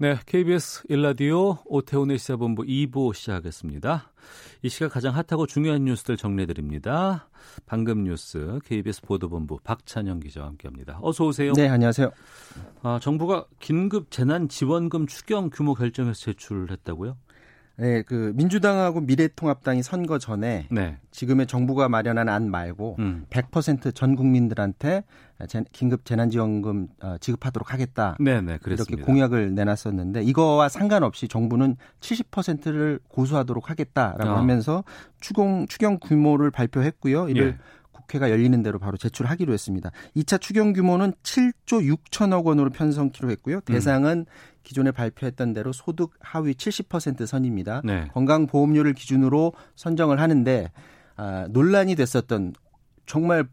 네, KBS 일라디오 오태훈의 시사본부 2부 시작하겠습니다. 이 시각 가장 핫하고 중요한 뉴스들 정리해드립니다. 방금 뉴스 KBS 보도본부 박찬영 기자와 함께합니다. 어서 오세요. 네, 안녕하세요. 아, 정부가 긴급 재난 지원금 추경 규모 결정해서 제출을 했다고요? 네, 그 민주당하고 미래통합당이 선거 전에 네. 지금의 정부가 마련한 안 말고 음. 100%전 국민들한테 재- 긴급 재난지원금 어, 지급하도록 하겠다. 네, 네. 이렇게 공약을 내놨었는데 이거와 상관없이 정부는 70%를 고수하도록 하겠다라고 아. 하면서 추경 추경 규모를 발표했고요. 이를 예. 국회가 열리는 대로 바로 제출하기로 했습니다. 2차 추경 규모는 7조 6천억 원으로 편성키로 했고요. 대상은 기존에 발표했던 대로 소득 하위 70% 선입니다. 네. 건강보험료를 기준으로 선정을 하는데 아, 논란이 됐었던 정말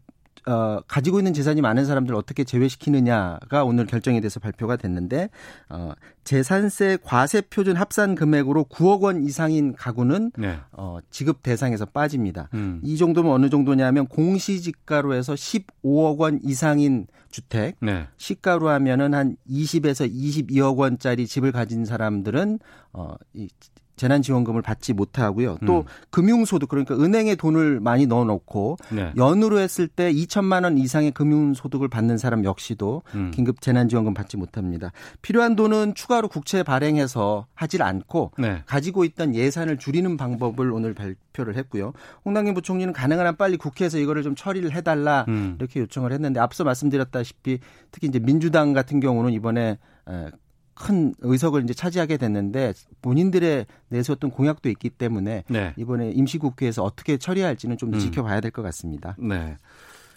어, 가지고 있는 재산이 많은 사람들 을 어떻게 제외시키느냐가 오늘 결정에 대해서 발표가 됐는데 어, 재산세 과세 표준 합산 금액으로 9억 원 이상인 가구는 네. 어, 지급 대상에서 빠집니다. 음. 이 정도면 어느 정도냐면 공시지가로 해서 15억 원 이상인 주택, 네. 시가로 하면은 한 20에서 22억 원짜리 집을 가진 사람들은 어, 이 재난지원금을 받지 못하고요. 또 음. 금융소득 그러니까 은행에 돈을 많이 넣어놓고 네. 연으로 했을 때 2천만 원 이상의 금융소득을 받는 사람 역시도 음. 긴급 재난지원금 받지 못합니다. 필요한 돈은 추가로 국채 발행해서 하질 않고 네. 가지고 있던 예산을 줄이는 방법을 오늘 발표를 했고요. 홍당현 부총리는 가능한 한 빨리 국회에서 이거를 좀 처리를 해달라 음. 이렇게 요청을 했는데 앞서 말씀드렸다시피 특히 이제 민주당 같은 경우는 이번에 에, 큰 의석을 이제 차지하게 됐는데 본인들의 내세웠던 공약도 있기 때문에 네. 이번에 임시국회에서 어떻게 처리할지는 좀더 음. 지켜봐야 될 것 같습니다. 네.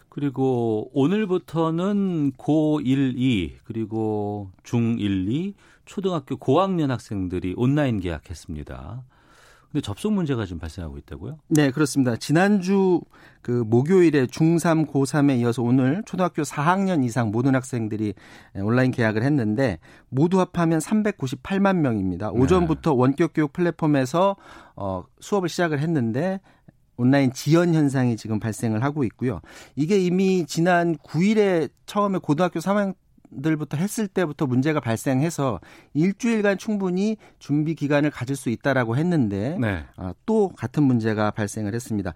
그리고 오늘부터는 고1, 2 그리고 중1, 2 초등학교 고학년 학생들이 온라인 계약했습니다. 근데 접속 문제가 좀 발생하고 있다고요? 네, 그렇습니다. 지난주 그 목요일에 중3, 고3에 이어서 오늘 초등학교 4학년 이상 모든 학생들이 온라인 계약을 했는데 모두 합하면 398만 명입니다. 오전부터 원격 교육 플랫폼에서 어 수업을 시작을 했는데 온라인 지연 현상이 지금 발생을 하고 있고요. 이게 이미 지난 9일에 처음에 고등학교 3학년 들부터 했을 때부터 문제가 발생해서 일주일간 충분히 준비 기간을 가질 수 있다라고 했는데 네. 아, 또 같은 문제가 발생을 했습니다.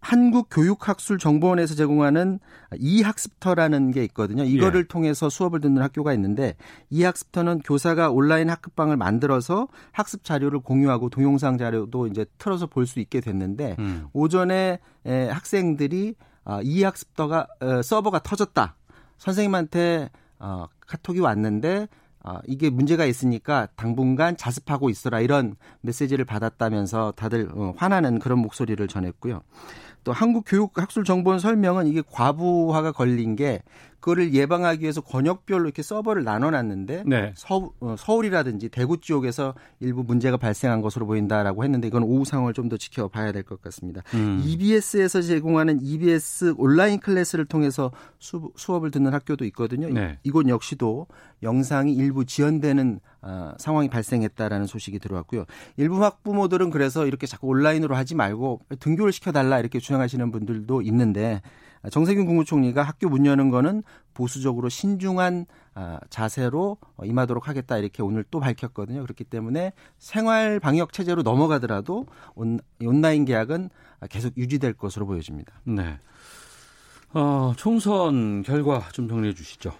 한국교육학술정보원에서 제공하는 이학습터라는 게 있거든요. 이거를 예. 통해서 수업을 듣는 학교가 있는데 이학습터는 교사가 온라인 학급방을 만들어서 학습 자료를 공유하고 동영상 자료도 이제 틀어서 볼 수 있게 됐는데 음. 오전에 에, 학생들이 아, 이학습터가 어, 서버가 터졌다. 선생님한테 어, 카톡이 왔는데 아, 이게 문제가 있으니까 당분간 자습하고 있어라 이런 메시지를 받았다면서 다들 어, 화나는 그런 목소리를 전했고요. 또 한국교육학술정보원 설명은 이게 과부하가 걸린 게 그거를 예방하기 위해서 권역별로 이렇게 서버를 나눠놨는데 네. 서, 어, 서울이라든지 대구 지역에서 일부 문제가 발생한 것으로 보인다라고 했는데 이건 오후 상황을 좀 더 지켜봐야 될 것 같습니다. 음. EBS에서 제공하는 EBS 온라인 클래스를 통해서 수, 수업을 듣는 학교도 있거든요. 이- 네. 이곳 역시도 영상이 일부 지연되는 아, 상황이 발생했다라는 소식이 들어왔고요. 일부 학부모들은 그래서 이렇게 자꾸 온라인으로 하지 말고 등교를 시켜달라 이렇게 주장하시는 분들도 있는데 아, 정세균 국무총리가 학교 문 여는 거는 보수적으로 신중한 아, 자세로 어, 임하도록 하겠다 이렇게 오늘 또 밝혔거든요. 그렇기 때문에 생활 방역 체제로 넘어가더라도 온, 온라인 계약은 아, 계속 유지될 것으로 보여집니다. 네. 어, 총선 결과 좀 정리해 주시죠.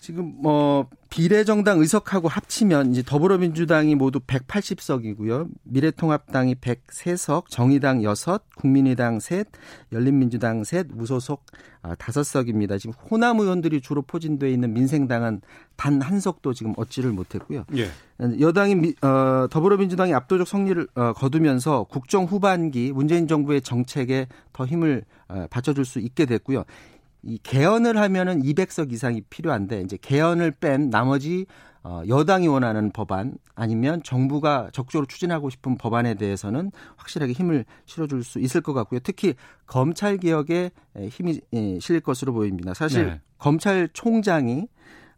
지금 뭐 비례정당 의석하고 합치면 이제 더불어민주당이 모두 180석이고요. 미래통합당이 103석, 정의당 6, 국민의당 3, 열린민주당 3, 무소속 5석입니다. 지금 호남 의원들이 주로 포진돼 있는 민생당은 단 한 석도 지금 얻지를 못했고요. 예. 여당이 미- 어, 더불어민주당이 압도적 승리를 어, 거두면서 국정 후반기 문재인 정부의 정책에 더 힘을 어, 받쳐줄 수 있게 됐고요. 이 개헌을 하면은 200석 이상이 필요한데 이제 개헌을 뺀 나머지 어, 여당이 원하는 법안 아니면 정부가 적극적으로 추진하고 싶은 법안에 대해서는 확실하게 힘을 실어줄 수 있을 것 같고요. 특히 검찰 개혁에 힘이 실릴 것으로 보입니다. 사실 네. 검찰총장이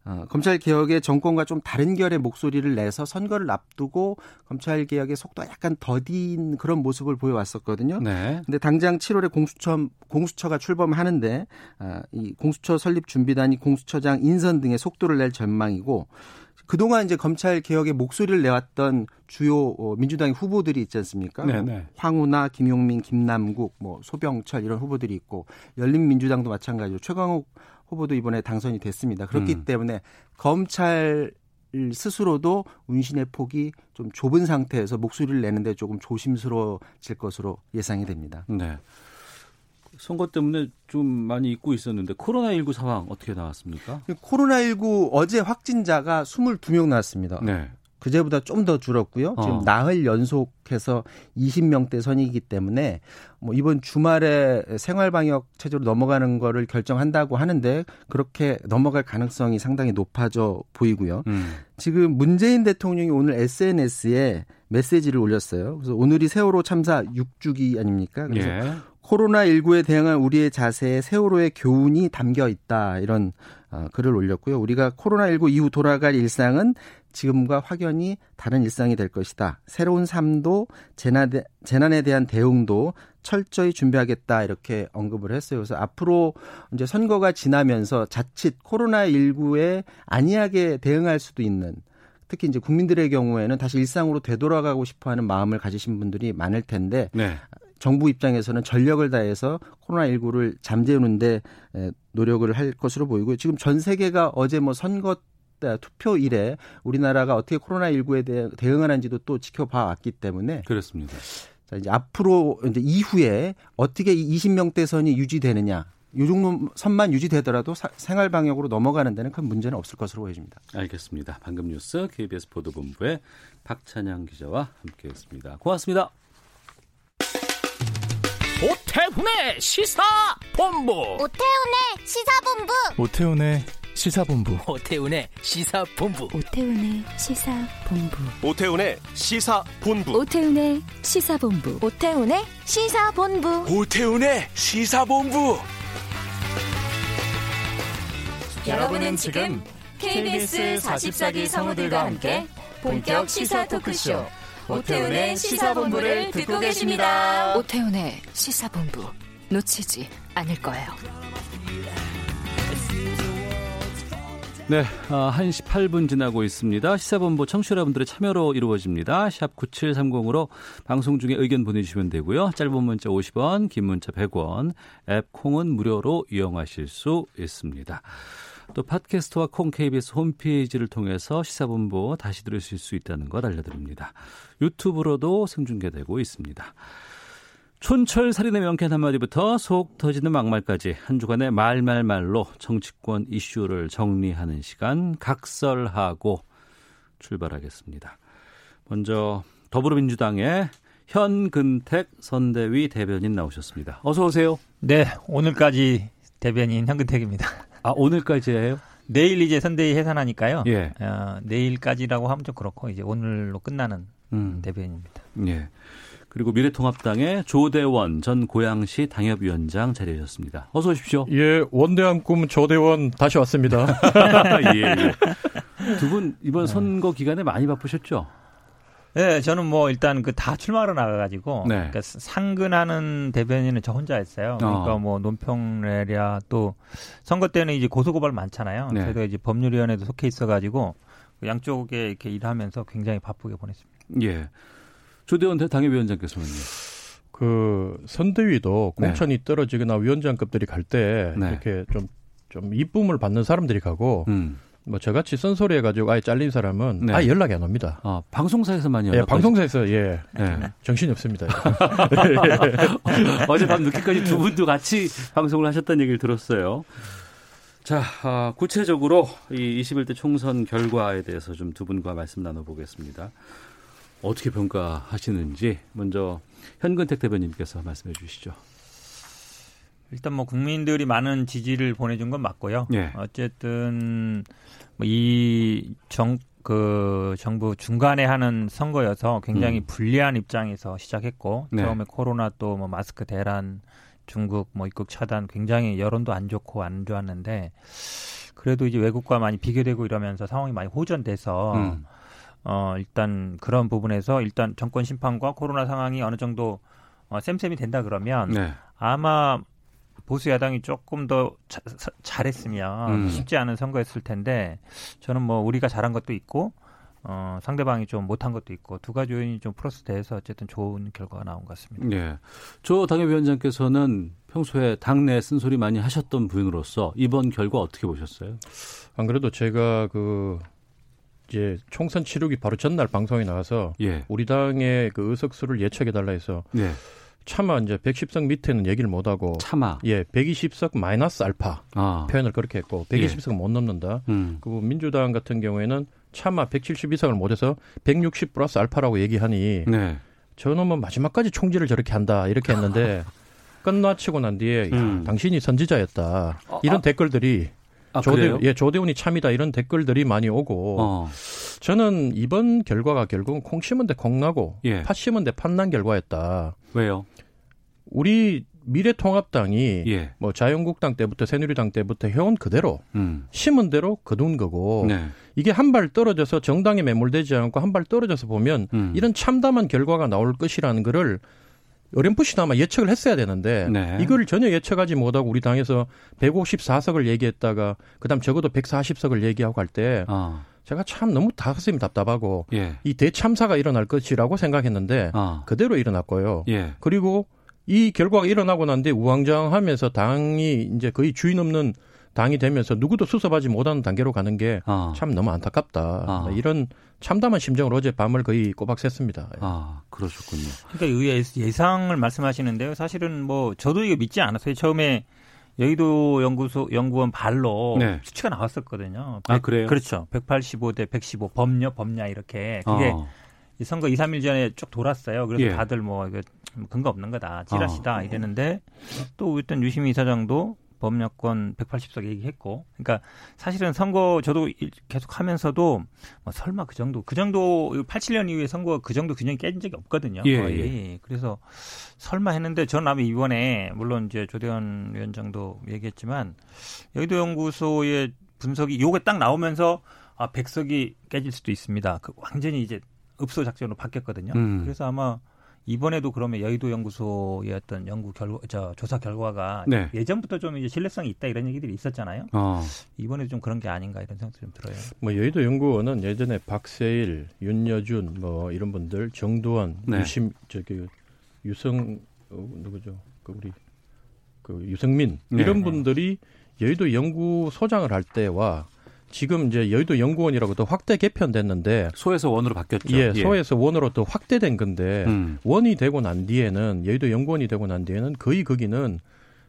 어, 검찰 개혁의 정권과 좀 다른 결의 목소리를 내서 선거를 앞두고 검찰 개혁의 속도가 약간 더딘 그런 모습을 보여왔었거든요. 네. 근데 당장 7월에 공수처 공수처가 출범하는데 아, 이 공수처 설립 준비단이 공수처장 인선 등의 속도를 낼 전망이고 그동안 이제 검찰 개혁의 목소리를 내왔던 주요 어, 민주당 후보들이 있지 않습니까? 네네. 뭐 황우나 김용민, 김남국, 뭐 소병철 이런 후보들이 있고 열린민주당도 마찬가지로 최강욱 후보도 이번에 당선이 됐습니다. 그렇기 음. 때문에 검찰 스스로도 운신의 폭이 좀 좁은 상태에서 목소리를 내는데 조금 조심스러워질 것으로 예상이 됩니다. 네. 선거 때문에 좀 많이 잊고 있었는데 코로나19 상황 어떻게 나왔습니까? 코로나19 어제 확진자가 22명 나왔습니다. 네. 그제보다 좀 더 줄었고요. 어. 지금 나흘 연속해서 20명대 선이기 때문에 뭐 이번 주말에 생활 방역 체제로 넘어가는 거를 결정한다고 하는데 그렇게 넘어갈 가능성이 상당히 높아져 보이고요. 음. 지금 문재인 대통령이 오늘 SNS에 메시지를 올렸어요. 그래서 오늘이 세월호 참사 6주기 아닙니까? 그래서 예. 코로나19에 대응한 우리의 자세에 세월호의 교훈이 담겨 있다. 이런 어, 글을 올렸고요. 우리가 코로나19 이후 돌아갈 일상은 지금과 확연히 다른 일상이 될 것이다. 새로운 삶도 재난에, 재난 에 대한 대응도 철저히 준비하겠다 이렇게 언급을 했어요. 그래서 앞으로 이제 선거가 지나면서 자칫 코로나 19에 안이하게 대응할 수도 있는 특히 이제 국민들의 경우에는 다시 일상으로 되돌아가고 싶어하는 마음을 가지신 분들이 많을 텐데 네. 정부 입장에서는 전력을 다해서 코로나19를 잠재우는데 노력을 할 것으로 보이고 지금 전 세계가 어제 뭐 선거 투표일에 우리나라가 어떻게 코로나19에 대해 대응하는지도 또 지켜봐 왔기 때문에 그렇습니다. 자, 이제 앞으로 이제 이후에 어떻게 이 20명대 선이 유지되느냐. 요 정도 선만 유지되더라도 사, 생활 방역으로 넘어가는 데는 큰 문제는 없을 것으로 보여집니다. 알겠습니다. 방금 뉴스 KBS 보도본부의 박찬양 기자와 함께했습니다. 고맙습니다. 오태훈의 시사본부. 오태훈의 시사본부. 오태훈의 시사본부. 오태훈의 시사본부. 오태훈의 시사본부. 오태훈의 시사본부. 오태훈의 시사본부. 오태훈의 시사본부. 오태훈의 시사본부. 여러분은 지금 KBS 44기 성우들과 함께 본격 시사 토크쇼 오태훈의 시사본부를 듣고 계십니다. 오태훈의 시사본부 놓치지 않을 거예요. 네, 1시 아, 8분 지나고 있습니다. 시사본부 청취자 여러분들의 참여로 이루어집니다. 샵 9730으로 방송 중에 의견 보내주시면 되고요. 짧은 문자 50원, 긴 문자 100원, 앱 콩은 무료로 이용하실 수 있습니다. 또 팟캐스트와 콩 KBS 홈페이지를 통해서 시사본부 다시 들으실 수 있다는 것 알려드립니다. 유튜브로도 생중계되고 있습니다. 촌철살인의 명쾌한 한마디부터 속 터지는 막말까지 한 주간의 말말말로 정치권 이슈를 정리하는 시간 각설하고 출발하겠습니다. 먼저 더불어민주당의 현근택 선대위 대변인 나오셨습니다. 어서 오세요. 네, 오늘까지 대변인 현근택입니다. 아, 오늘까지예요? 내일 이제 선대위 해산하니까요. 예. 어, 내일까지라고 하면 좀 그렇고 이제 오늘로 끝나는 음. 대변인입니다. 예. 그리고 미래통합당의 조대원 전 고양시 당협위원장 자리하셨습니다. 어서 오십시오. 예, 원대한 꿈 조대원 다시 왔습니다. 예, 예. 두 분 이번 네. 선거 기간에 많이 바쁘셨죠? 네, 저는 뭐 일단 그 다 출마하러 나가가지고 네. 그러니까 상근하는 대변인은 저 혼자 했어요. 그러니까 어. 뭐 논평내랴 또 선거 때는 이제 고소고발 많잖아요. 네. 저희가 이제 법률위원회도 속해 있어가지고 양쪽에 이렇게 일하면서 굉장히 바쁘게 보냈습니다. 예. 조대원 당협위원장께서는요. 그 선대위도 네. 공천이 네. 떨어지거나 위원장급들이 갈때 네. 이렇게 좀 좀 이쁨을 받는 사람들이 가고 음. 뭐 저같이 쓴소리 해가지고 아예 잘린 사람은 네. 아예 연락이 안 옵니다. 아, 방송사에서만요? 예, 방송사에서 예, 네. 정신이 없습니다. 어젯밤 늦게까지 두 분도 같이 방송을 하셨다는 얘기를 들었어요. 자, 아, 구체적으로 이 21대 총선 결과에 대해서 좀 두 분과 말씀 나눠보겠습니다. 어떻게 평가하시는지 먼저 현근택 대변인께서 말씀해 주시죠. 일단 뭐 국민들이 많은 지지를 보내준 건 맞고요. 예. 어쨌든 뭐이 정, 그 정부 중간에 하는 선거여서 굉장히 음. 불리한 입장에서 시작했고 네. 처음에 코로나 또 뭐 마스크 대란 중국 뭐 입국 차단 굉장히 여론도 안 좋고 안 좋았는데 그래도 이제 외국과 많이 비교되고 이러면서 상황이 많이 호전돼서 음. 어 일단 그런 부분에서 일단 정권 심판과 코로나 상황이 어느 정도 어, 쌤쌤이 된다 그러면 네. 아마 보수 야당이 조금 더 자, 잘했으면 음. 쉽지 않은 선거였을 텐데 저는 뭐 우리가 잘한 것도 있고 어, 상대방이 좀 못한 것도 있고 두 가지 요인이 좀 플러스 돼서 어쨌든 좋은 결과가 나온 것 같습니다. 네. 조 당협위원장께서는 평소에 당내 쓴소리 많이 하셨던 분으로서 이번 결과 어떻게 보셨어요? 안 그래도 제가 그 이제 총선 치르기 바로 전날 방송에 나와서 예. 우리 당의 그 의석수를 예측해 달라 해서 예. 차마 이제 110석 밑에는 얘기를 못 하고 차마 예 120석 마이너스 알파 아. 표현을 그렇게 했고 120석 예. 못 넘는다. 음. 그리고 민주당 같은 경우에는 차마 172석을 못해서 160 플러스 알파라고 얘기하니 네. 저놈은 마지막까지 총질을 저렇게 한다 이렇게 했는데 끝나치고 난 뒤에 음. 야, 당신이 선지자였다 어, 이런 아. 댓글들이 아, 조대, 예, 조대훈이 참이다 이런 댓글들이 많이 오고 어. 저는 이번 결과가 결국은 콩 심은 데 콩 나고 예. 팥 심은 데 팥 난 결과였다. 왜요? 우리 미래통합당이 예. 뭐 자유한국당 때부터 새누리당 때부터 해온 그대로 음. 심은 대로 거둔 거고 네. 이게 한 발 떨어져서 정당에 매몰되지 않고 한 발 떨어져서 보면 음. 이런 참담한 결과가 나올 것이라는 거를 어렴풋이나마 예측을 했어야 되는데 네. 이걸 전혀 예측하지 못하고 우리 당에서 154석을 얘기했다가 그다음 적어도 140석을 얘기하고 할때 어. 제가 참 너무 가슴이 답답하고 예. 이 대참사가 일어날 것이라고 생각했는데 어. 그대로 일어났고요. 예. 그리고 이 결과가 일어나고 난 뒤에 우왕좌왕하면서 당이 이제 거의 주인 없는 당이 되면서 누구도 수습하지 못하는 단계로 가는 게참 아. 너무 안타깝다. 아. 이런 참담한 심정으로 어제 밤을 거의 꼬박 샜습니다. 예. 아, 그러셨군요. 그러니까 예상을 말씀하시는데요. 사실은 뭐 저도 이거 믿지 않았어요. 처음에 여의도 연구소 연구원 발로 네. 수치가 나왔었거든요. 100, 아, 그래요? 그렇죠. 185대 115 법녀 법냐 이렇게 그게 어. 이 선거 2, 3일 전에 쭉 돌았어요. 그래서 예. 다들 뭐 이거 근거 없는 거다. 찌라시다 어. 이랬는데 또 일단 유시민 이사장도 법률권 180석 얘기했고, 그러니까 사실은 선거 저도 계속 하면서도 뭐 설마 그 정도, 그 정도 87년 이후에 선거 그 정도 균형이 깨진 적이 없거든요. 예, 거의. 예. 그래서 설마 했는데 저는 아마 이번에 물론 이제 조대원 위원장도 얘기했지만 여의도 연구소의 분석이 요게 딱 나오면서 아 백석이 깨질 수도 있습니다. 그 완전히 이제 읍소 작전으로 바뀌었거든요. 음. 그래서 아마 이번에도 그러면 여의도 연구소의 어떤 연구 결과, 저 조사 결과가 네. 예전부터 좀 이제 신뢰성이 있다 이런 얘기들이 있었잖아요. 어. 이번에도 좀 그런 게 아닌가 이런 생각도 좀 들어요. 뭐 여의도 연구원은 예전에 박세일, 윤여준 뭐 이런 분들, 정두환, 네. 유심 저기 유성 어, 누구죠? 그 우리 그 유성민 네. 이런 분들이 여의도 연구소장을 할 때와 지금 이제 여의도 연구원이라고 또 확대 개편됐는데 소에서 원으로 바뀌었죠. 예, 예. 소에서 원으로 또 확대된 건데 음. 원이 되고 난 뒤에는 여의도 연구원이 되고 난 뒤에는 거의 거기는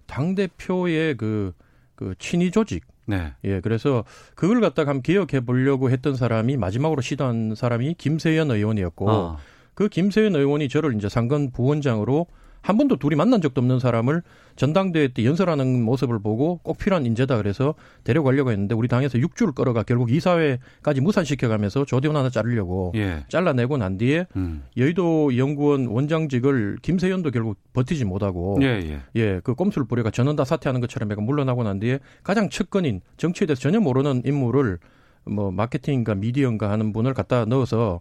당 대표의 그, 그 친위 조직. 네. 예, 그래서 그걸 갖다가 한번 개혁해 보려고 했던 사람이 마지막으로 시도한 사람이 김세연 의원이었고 아. 그 김세연 의원이 저를 이제 상근 부원장으로 한 번도 둘이 만난 적도 없는 사람을 전당대회 때 연설하는 모습을 보고 꼭 필요한 인재다 그래서 데려가려고 했는데 우리 당에서 6주를 끌어가 결국 이사회까지 무산시켜가면서 조대원 하나 자르려고 예. 잘라내고 난 뒤에 음. 여의도 연구원 원장직을 김세연도 결국 버티지 못하고 예, 예. 예, 그 꼼수를 부려가 전원 다 사퇴하는 것처럼 약간 물러나고 난 뒤에 가장 측근인 정치에 대해서 전혀 모르는 인물을 뭐 마케팅인가 미디어인가 하는 분을 갖다 넣어서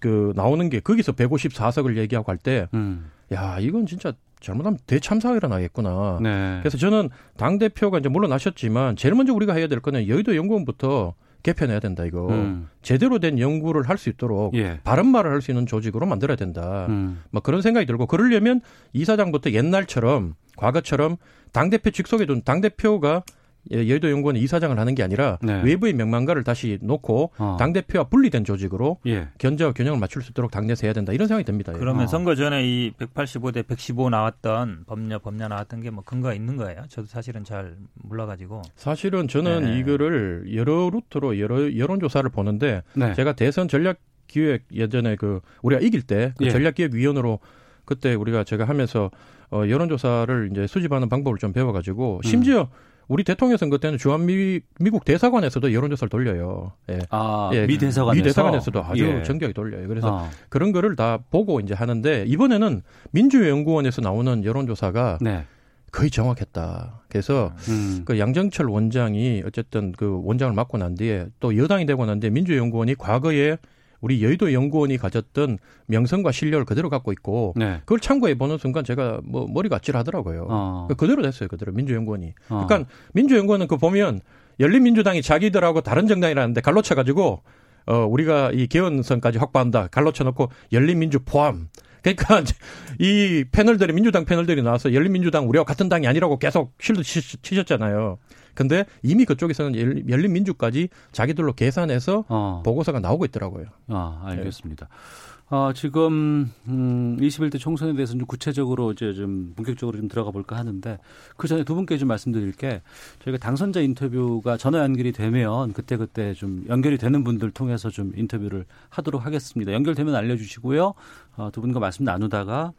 그 나오는 게 거기서 154석을 얘기하고 할때 음. 야, 이건 진짜 잘못하면 대참사가 일어나겠구나. 네. 그래서 저는 당 대표가 이제 물러나셨지만 제일 먼저 우리가 해야 될 거는 여의도 연구원부터 개편해야 된다 이거 음. 제대로 된 연구를 할 수 있도록 예. 바른 말을 할 수 있는 조직으로 만들어야 된다. 음. 뭐 그런 생각이 들고 그러려면 이사장부터 옛날처럼 과거처럼 당 대표 직속에 둔당 대표가 예, 여의도 연구원의 이사장을 하는 게 아니라 네. 외부의 명망가를 다시 놓고 어. 당 대표와 분리된 조직으로 예. 견제와 균형을 맞출 수 있도록 당내에서 해야 된다 이런 생각이 듭니다. 그러면 어. 선거 전에 이 185대 115 나왔던 법녀 법녀 나왔던 게 뭐 근거가 있는 거예요? 저도 사실은 잘 몰라가지고 사실은 저는 네. 이거를 여러 루트로 여러 여론 조사를 보는데 네. 제가 대선 전략 기획 예전에 그 우리가 이길 때그 예. 전략기획위원으로 그때 우리가 제가 하면서 어 여론조사를 이제 수집하는 방법을 좀 배워가지고 심지어 음. 우리 대통령 선거 때는 주한 미, 미국 대사관에서도 여론조사를 돌려요. 예. 아, 예. 미 대사관에서 미 대사관에서도 아주 예. 정교하게 돌려요. 그래서 아. 그런 거를 다 보고 이제 하는데 이번에는 민주연구원에서 나오는 여론조사가 네. 거의 정확했다. 그래서 음. 그 양정철 원장이 어쨌든 그 원장을 맡고 난 뒤에 또 여당이 되고 난 뒤에 민주연구원이 과거에 우리 여의도 연구원이 가졌던 명성과 실력을 그대로 갖고 있고 네. 그걸 참고해 보는 순간 제가 뭐 머리가 아찔하더라고요. 어. 그대로 됐어요. 그대로 민주연구원이. 어. 그러니까 민주연구원은 그 보면 열린민주당이 자기들하고 다른 정당이라는데 갈로쳐 가지고 어 우리가 이 개헌선까지 확보한다. 갈로쳐 놓고 열린민주 포함. 그러니까 이 패널들이 민주당 패널들이 나와서 열린민주당 우리와 같은 당이 아니라고 계속 실드 치셨잖아요. 근데 이미 그쪽에서는 열린민주까지 자기들로 계산해서 어. 보고서가 나오고 있더라고요. 아, 알겠습니다. 네. 어, 지금 음, 21대 총선에 대해서 좀 구체적으로 이제 좀 본격적으로 좀 들어가 볼까 하는데 그 전에 두 분께 좀 말씀드릴 게 저희가 당선자 인터뷰가 전화 연결이 되면 그때 그때 좀 연결이 되는 분들 통해서 좀 인터뷰를 하도록 하겠습니다. 연결되면 알려 주시고요. 어, 두 분과 말씀 나누다가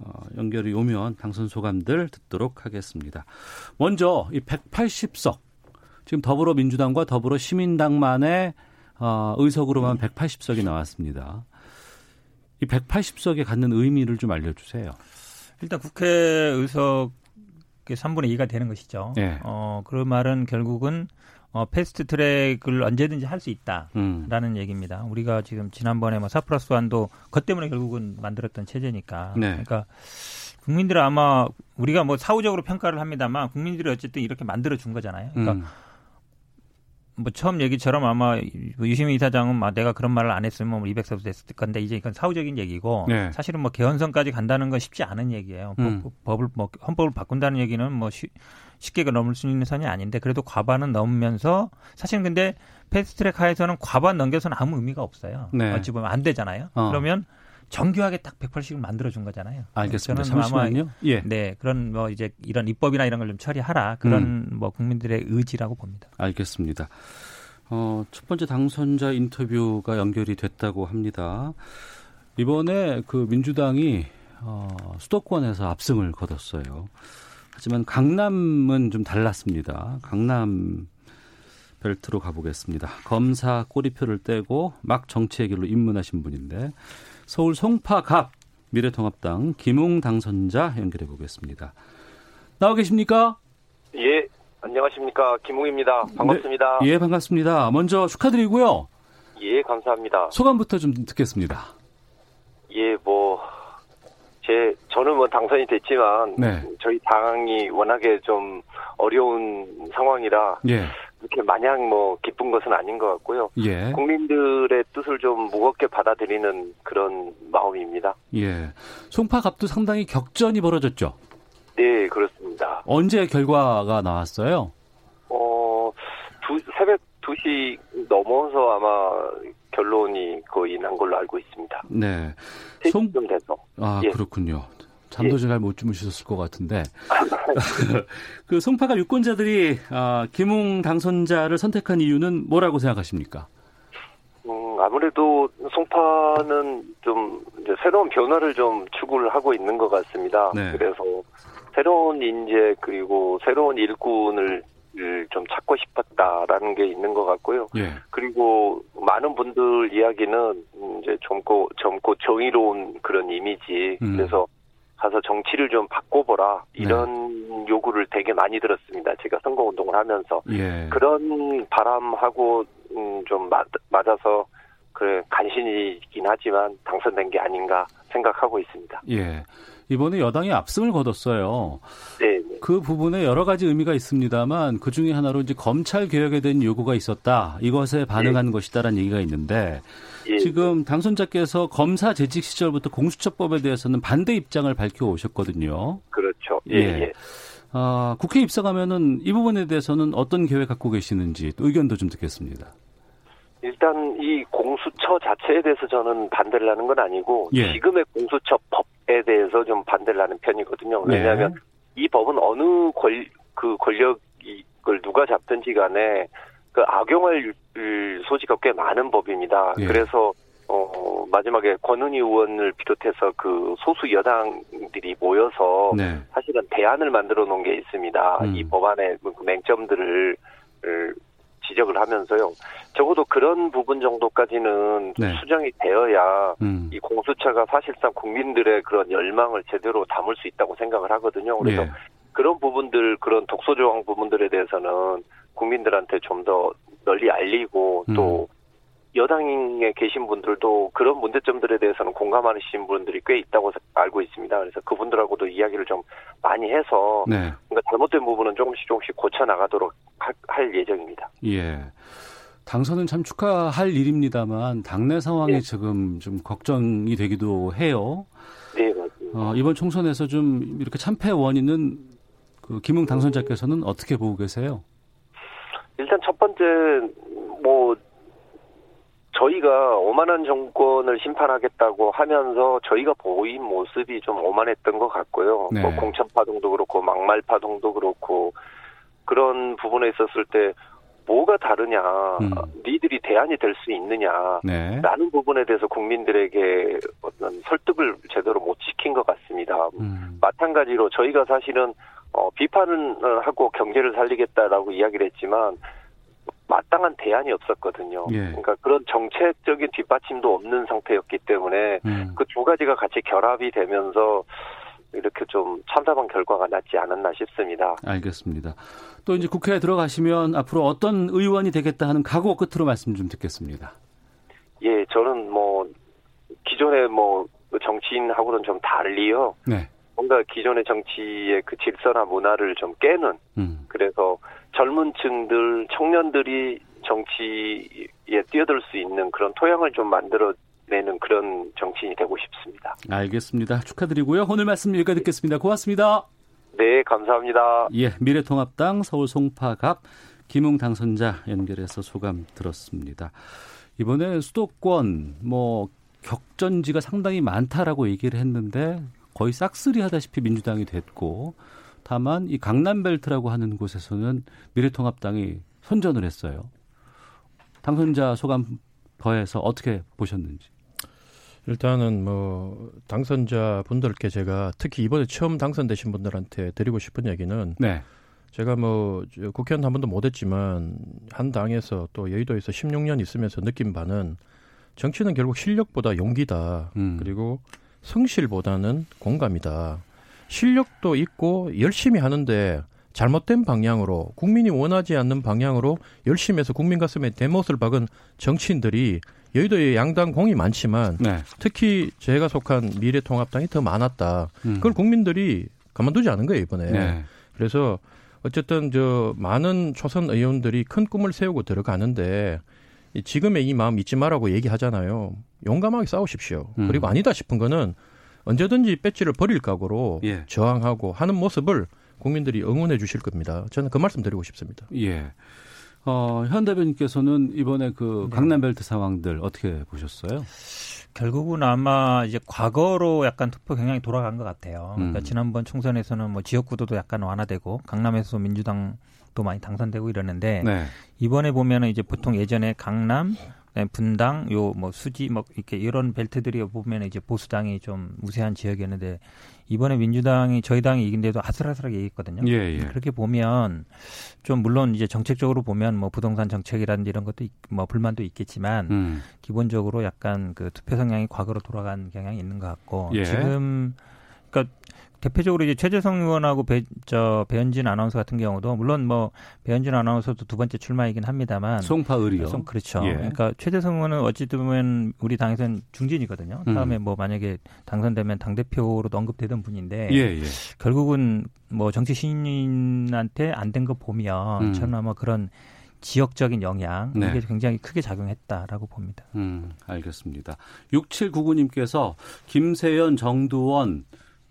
어, 연결이 오면 당선 소감들 듣도록 하겠습니다. 먼저 이 180석 지금 더불어민주당과 더불어 시민당만의 어, 의석으로만 180석이 나왔습니다. 이 180석에 갖는 의미를 좀 알려주세요. 일단 국회 의석의 3분의 2가 되는 것이죠. 네. 어, 그 말은 결국은 어, 패스트 트랙을 언제든지 할 수 있다라는 음. 얘기입니다. 우리가 지금 지난번에 뭐4 플러스 1도 그것 때문에 결국은 만들었던 체제니까. 네. 그러니까 국민들은 아마 우리가 뭐 사후적으로 평가를 합니다만 국민들이 어쨌든 이렇게 만들어 준 거잖아요. 그러니까 음. 뭐 처음 얘기처럼 아마 유시민 이사장은 막 내가 그런 말을 안 했으면 뭐 200석 됐을 건데 이제 이건 사후적인 얘기고 네. 사실은 뭐 개헌선까지 간다는 건 쉽지 않은 얘기예요. 음. 법, 을뭐 헌법을 바꾼다는 얘기는 뭐 쉬, 쉽게 넘을 수 있는 선이 아닌데 그래도 과반은 넘으면서 사실은 근데 패스트트랙 하에서는 과반 넘겨서는 아무 의미가 없어요. 네. 어찌 보면 안 되잖아요. 어. 그러면 정교하게 딱 180을 만들어 준 거잖아요. 알겠습니다. 저는 잠시만요. 예. 네, 그런 뭐 이제 이런 입법이나 이런 걸 좀 처리하라 그런 음. 뭐 국민들의 의지라고 봅니다. 알겠습니다. 어, 첫 번째 당선자 인터뷰가 연결이 됐다고 합니다. 이번에 그 민주당이 어, 수도권에서 압승을 거뒀어요. 하지만 강남은 좀 달랐습니다. 강남 벨트로 가보겠습니다. 검사 꼬리표를 떼고 막 정치의 길로 입문하신 분인데 서울 송파갑 미래통합당 김웅 당선자 연결해 보겠습니다. 나와 계십니까? 예, 안녕하십니까 김웅입니다. 반갑습니다. 네, 예, 반갑습니다. 먼저 축하드리고요. 예, 감사합니다. 소감부터 좀 듣겠습니다. 예, 뭐 제, 저는 뭐 당선이 됐지만 네. 저희 당이 워낙에 좀 어려운 상황이라 예. 이렇게 마냥 뭐 기쁜 것은 아닌 것 같고요. 예. 국민들의 뜻을 좀 무겁게 받아들이는 그런 마음입니다. 예. 송파갑도 상당히 격전이 벌어졌죠. 네, 그렇습니다. 언제 결과가 나왔어요? 어, 두, 새벽 2시 넘어서 아마 결론이 거의 난 걸로 알고 있습니다. 네. 송... 좀 돼서. 아 예. 그렇군요. 잠도 예. 잘못 주무셨을 것 같은데. 그 송파가 유권자들이 아, 김웅 당선자를 선택한 이유는 뭐라고 생각하십니까? 음, 아무래도 송파는 좀 새로운 변화를 좀 추구를 하고 있는 것 같습니다. 네. 그래서 새로운 인재 그리고 새로운 일꾼을 좀 찾고 싶었다라는 게 있는 것 같고요. 예. 그리고 많은 분들 이야기는 이제 젊고 젊고 정의로운 그런 이미지. 음. 그래서 가서 정치를 좀 바꿔보라 이런 네. 요구를 되게 많이 들었습니다. 제가 선거 운동을 하면서 예. 그런 바람하고 음, 좀 맞, 맞아서 그래 간신이긴 하지만 당선된 게 아닌가 생각하고 있습니다. 예. 이번에 여당이 압승을 거뒀어요. 네, 네. 그 부분에 여러 가지 의미가 있습니다만 그 중에 하나로 이제 검찰 개혁에 대한 요구가 있었다. 이것에 반응한 네. 것이다라는 얘기가 있는데 예. 지금 당선자께서 검사 재직 시절부터 공수처법에 대해서는 반대 입장을 밝혀 오셨거든요. 그렇죠. 예. 예. 아, 국회 입성하면은 이 부분에 대해서는 어떤 계획 갖고 계시는지 의견도 좀 듣겠습니다. 일단 이 공수처 자체에 대해서 저는 반대를 하는 건 아니고 예. 지금의 공수처법에 대해서 좀 반대를 하는 편이거든요. 네. 왜냐하면 네. 이 법은 어느 권, 그 권력을 누가 잡든지 간에 그 악용할 소지가 꽤 많은 법입니다. 예. 그래서 어 마지막에 권은희 의원을 비롯해서 그 소수 여당들이 모여서 네. 사실은 대안을 만들어 놓은 게 있습니다. 음. 이 법안의 그 맹점들을 지적을 하면서요. 적어도 그런 부분 정도까지는 네. 수정이 되어야 음. 이 공수처가 사실상 국민들의 그런 열망을 제대로 담을 수 있다고 생각을 하거든요. 그래서 예. 그런 부분들, 그런 독소 조항 부분들에 대해서는 국민들한테 좀 더 널리 알리고 또 음. 여당에 계신 분들도 그런 문제점들에 대해서는 공감하시는 분들이 꽤 있다고 알고 있습니다. 그래서 그분들하고도 이야기를 좀 많이 해서 네. 그러니까 잘못된 부분은 조금씩 조금씩 고쳐 나가도록 할 예정입니다. 예. 당선은 참 축하할 일입니다만 당내 상황이 네. 지금 좀 걱정이 되기도 해요. 네, 맞습니다. 어, 이번 총선에서 좀 이렇게 참패 원인은 그 김웅 당선자께서는 어떻게 보고 계세요? 일단 첫 번째 뭐 저희가 오만한 정권을 심판하겠다고 하면서 저희가 보인 모습이 좀 오만했던 것 같고요. 네. 뭐 공천 파동도 그렇고 막말 파동도 그렇고 그런 부분에 있었을 때 뭐가 다르냐, 음. 니들이 대안이 될 수 있느냐, 네. 라는 부분에 대해서 국민들에게 어떤 설득을 제대로 못 시킨 것 같습니다. 음. 마찬가지로 저희가 사실은 어, 비판을 하고 경제를 살리겠다라고 이야기를 했지만 마땅한 대안이 없었거든요. 예. 그러니까 그런 정책적인 뒷받침도 없는 상태였기 때문에 음. 그두 가지가 같이 결합이 되면서 이렇게 좀 참담한 결과가 났지 않았나 싶습니다. 알겠습니다. 또 이제 국회에 들어가시면 앞으로 어떤 의원이 되겠다 하는 각오 끝으로 말씀 좀 듣겠습니다. 예, 저는 뭐 기존의 뭐 정치인하고는 좀 달리요. 네. 뭔가 기존의 정치의 그 질서나 문화를 좀 깨는 음. 그래서 젊은 층들 청년들이 정치에 뛰어들 수 있는 그런 토양을 좀 만들어 내는 그런 정치인이 되고 싶습니다. 알겠습니다. 축하드리고요. 오늘 말씀 여기까지 듣겠습니다. 고맙습니다. 네, 감사합니다. 예, 미래통합당 서울 송파갑 김웅 당선자 연결해서 소감 들었습니다. 이번에 수도권 뭐 격전지가 상당히 많다라고 얘기를 했는데 거의 싹쓸이 하다시피 민주당이 됐고 다만 이 강남벨트라고 하는 곳에서는 미래통합당이 선전을 했어요. 당선자 소감 더해서 어떻게 보셨는지. 일단은 뭐 당선자 분들께 제가 특히 이번에 처음 당선되신 분들한테 드리고 싶은 얘기는 네. 제가 뭐 국회의원 한 번도 못했지만 한 당에서 또 여의도에서 16년 있으면서 느낀 바는 정치는 결국 실력보다 용기다. 음. 그리고 성실보다는 공감이다. 실력도 있고 열심히 하는데 잘못된 방향으로 국민이 원하지 않는 방향으로 열심히 해서 국민 가슴에 대못을 박은 정치인들이 여의도에 양당 공이 많지만 네. 특히 제가 속한 미래통합당이 더 많았다. 음. 그걸 국민들이 가만두지 않은 거예요 이번에. 네. 그래서 어쨌든 저 많은 초선 의원들이 큰 꿈을 세우고 들어가는데 지금의 이 마음 잊지 말라고 얘기하잖아요. 용감하게 싸우십시오. 음. 그리고 아니다 싶은 거는 언제든지 배지를 버릴 각오로 예. 저항하고 하는 모습을 국민들이 응원해 주실 겁니다. 저는 그 말씀 드리고 싶습니다. 예. 어, 현 대변인께서는 이번에 그 네. 강남벨트 상황들 어떻게 보셨어요? 결국은 아마 이제 과거로 약간 투표 경향이 돌아간 것 같아요. 그러니까 음. 지난번 총선에서는 뭐 지역구도도 약간 완화되고 강남에서 민주당 도 많이 당선되고 이러는데 네. 이번에 보면은 이제 보통 예전에 강남 분당, 요 뭐 수지 뭐 이렇게 이런 벨트들이 보면 이제 보수당이 좀 우세한 지역이었는데 이번에 민주당이 저희 당이 이긴데도 아슬아슬하게 이겼거든요. 예, 예. 그렇게 보면 좀 물론 이제 정책적으로 보면 뭐 부동산 정책이라든지 이런 것도 뭐 불만도 있겠지만 음. 기본적으로 약간 그 투표 성향이 과거로 돌아간 경향이 있는 것 같고 예. 지금 대표적으로 이제 최재성 의원하고 배, 저 배현진 아나운서 같은 경우도 물론 뭐 배현진 아나운서도 두 번째 출마이긴 합니다만 송파을이요. 송, 그렇죠. 예. 그러니까 최재성 의원은 어찌 보면 우리 당에서는 중진이거든요. 음. 다음에 뭐 만약에 당선되면 당 대표로도 언급되던 분인데 예, 예. 결국은 뭐 정치 신인한테 안 된 거 보면 음. 저는 아마 그런 지역적인 영향 네. 이게 굉장히 크게 작용했다라고 봅니다. 음, 알겠습니다. 6799님께서 김세연, 정두원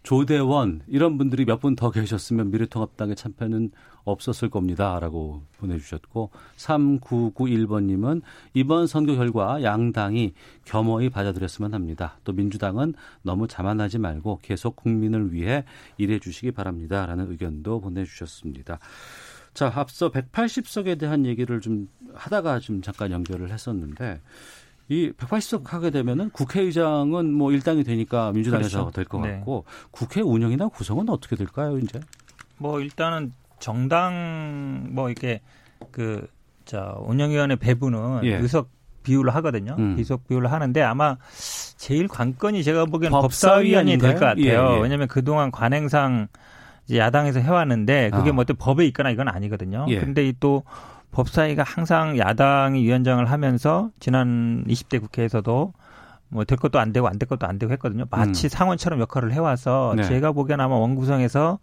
조대원 이런 분들이 몇 분 더 계셨으면 미래통합당의 참패는 없었을 겁니다라고 보내주셨고 3991번님은 이번 선거 결과 양당이 겸허히 받아들였으면 합니다. 또 민주당은 너무 자만하지 말고 계속 국민을 위해 일해 주시기 바랍니다라는 의견도 보내주셨습니다. 자 앞서 180석에 대한 얘기를 좀 하다가 좀 잠깐 연결을 했었는데 이 180석 하게 되면은 국회의장은 뭐 일당이 되니까 민주당에서 그렇죠. 될것 네. 같고 국회 운영이나 구성은 어떻게 될까요, 이제? 뭐 일단은 정당 뭐 이렇게 그자 운영위원회 배분은 예. 의석 비율을 하거든요. 음. 의석 비율을 하는데 아마 제일 관건이 제가 보기에는 법사위원이 될 것 같아요. 예, 예. 왜냐하면 그동안 관행상 이제 야당에서 해왔는데 그게 아. 뭐 어떤 법에 있거나 이건 아니거든요. 예. 근데 또 법사위가 항상 야당이 위원장을 하면서 지난 20대 국회에서도 뭐 될 것도 안 되고 안 될 것도 안 되고 했거든요. 마치 음. 상원처럼 역할을 해와서 네. 제가 보기엔 아마 원구성에서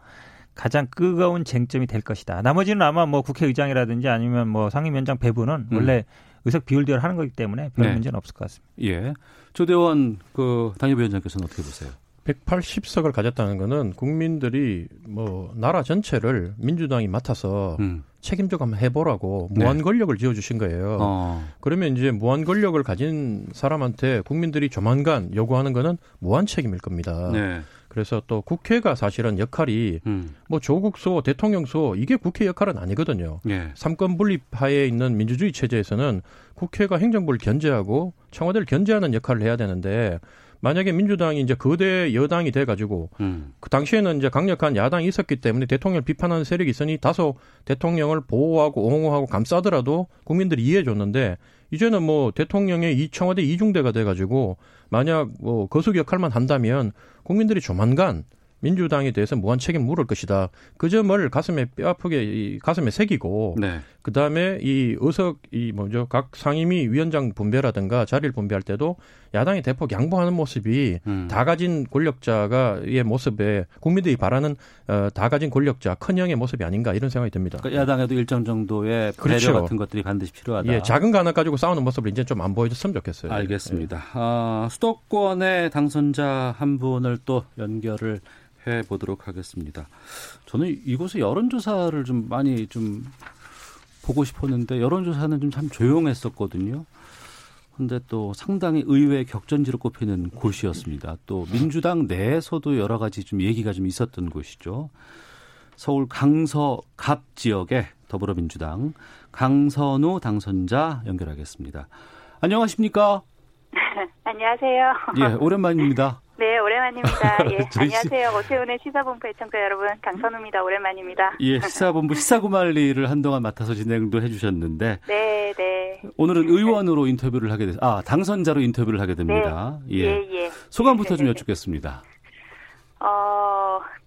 가장 뜨거운 쟁점이 될 것이다. 나머지는 아마 뭐 국회의장이라든지 아니면 뭐 상임위원장 배분은 음. 원래 의석 비율대로 하는 거기 때문에 별 네. 문제는 없을 것 같습니다. 예. 조대원 그 당협위원장께서는 어떻게 보세요? 180석을 가졌다는 거는 국민들이 뭐 나라 전체를 민주당이 맡아서 음. 책임져 한번 해보라고 네. 무한 권력을 지어주신 거예요. 어. 그러면 이제 무한 권력을 가진 사람한테 국민들이 조만간 요구하는 거는 무한 책임일 겁니다. 네. 그래서 또 국회가 사실은 역할이 음. 뭐 조국 수호, 대통령 수호 이게 국회 역할은 아니거든요. 예. 삼권 분립 하에 있는 민주주의 체제에서는 국회가 행정부를 견제하고 청와대를 견제하는 역할을 해야 되는데 만약에 민주당이 이제 거대 여당이 돼가지고 음. 그 당시에는 이제 강력한 야당이 있었기 때문에 대통령을 비판하는 세력이 있으니 다소 대통령을 보호하고 옹호하고 감싸더라도 국민들이 이해해 줬는데 이제는 뭐 대통령의 이 청와대 이중대가 돼가지고 만약 뭐 거수 역할만 한다면 국민들이 조만간 민주당에 대해서 무한 책임 물을 것이다. 그 점을 가슴에 뼈 아프게 이 가슴에 새기고 네. 그 다음에 이 의석 이 뭐죠 각 상임위 위원장 분배라든가 자리를 분배할 때도 야당이 대폭 양보하는 모습이 음. 다 가진 권력자가의 모습에 국민들이 바라는 어, 다 가진 권력자 큰형의 모습이 아닌가 이런 생각이 듭니다. 그러니까 야당에도 일정 정도의 그렇죠. 배려 같은 것들이 반드시 필요하다. 예, 작은 거 하나 가지고 싸우는 모습을 이제 좀 안 보여줬으면 좋겠어요. 알겠습니다. 예. 아, 수도권의 당선자 한 분을 또 연결을 해 보도록 하겠습니다. 저는 이곳에 여론조사를 좀 많이 좀 보고 싶었는데 여론조사는 좀 참 조용했었거든요. 근데 또 상당히 의외 격전지로 꼽히는 곳이었습니다. 또 민주당 내에서도 여러 가지 좀 얘기가 좀 있었던 곳이죠. 서울 강서갑 지역의 더불어민주당 강선우 당선자 연결하겠습니다. 안녕하십니까? 안녕하세요. 예, 오랜만입니다. 네, 오랜만입니다. 예, 안녕하세요. 오태훈의 시사본부 애청자 여러분, 강선우입니다. 오랜만입니다. 예, 시사본부 시사구말리를 한동안 맡아서 진행도 해주셨는데. 네, 네. 오늘은 의원으로 인터뷰를 하게 됐, 아, 당선자로 인터뷰를 하게 됩니다. 네, 예, 예. 예. 소감부터 좀 여쭙겠습니다. 어,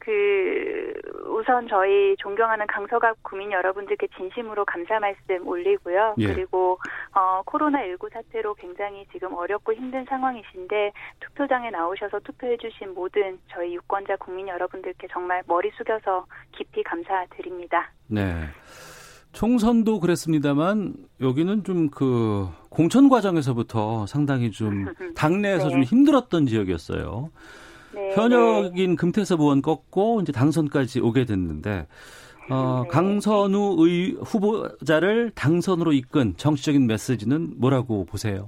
그, 우선 저희 존경하는 강서갑 구민 여러분들께 진심으로 감사 말씀 올리고요. 예. 그리고, 어, 코로나19 사태로 굉장히 지금 어렵고 힘든 상황이신데, 투표장에 나오셔서 투표해주신 모든 저희 유권자 국민 여러분들께 정말 머리 숙여서 깊이 감사드립니다. 네. 총선도 그랬습니다만 여기는 좀 그 공천 과정에서부터 상당히 좀 당내에서 네. 좀 힘들었던 지역이었어요. 네, 현역인 네. 금태섭 의원 꺾고 이제 당선까지 오게 됐는데 어, 네. 강선우 의 후보자를 당선으로 이끈 정치적인 메시지는 뭐라고 보세요?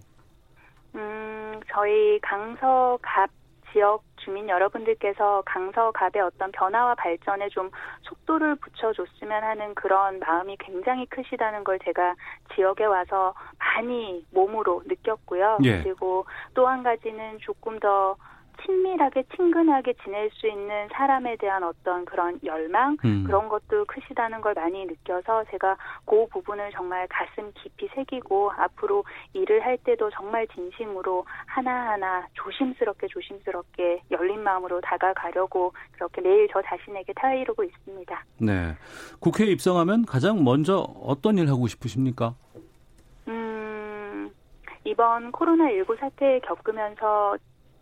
음, 저희 강서갑 지역 주민 여러분들께서 강서갑의 어떤 변화와 발전에 좀 속도를 붙여줬으면 하는 그런 마음이 굉장히 크시다는 걸 제가 지역에 와서 많이 몸으로 느꼈고요. 예. 그리고 또 한 가지는 조금 더 친밀하게 친근하게 지낼 수 있는 사람에 대한 어떤 그런 열망 음. 그런 것도 크시다는 걸 많이 느껴서 제가 그 부분을 정말 가슴 깊이 새기고 앞으로 일을 할 때도 정말 진심으로 하나하나 조심스럽게 조심스럽게 열린 마음으로 다가가려고 그렇게 매일 저 자신에게 타이르고 있습니다. 네. 국회에 입성하면 가장 먼저 어떤 일 하고 싶으십니까? 음, 이번 코로나19 사태 겪으면서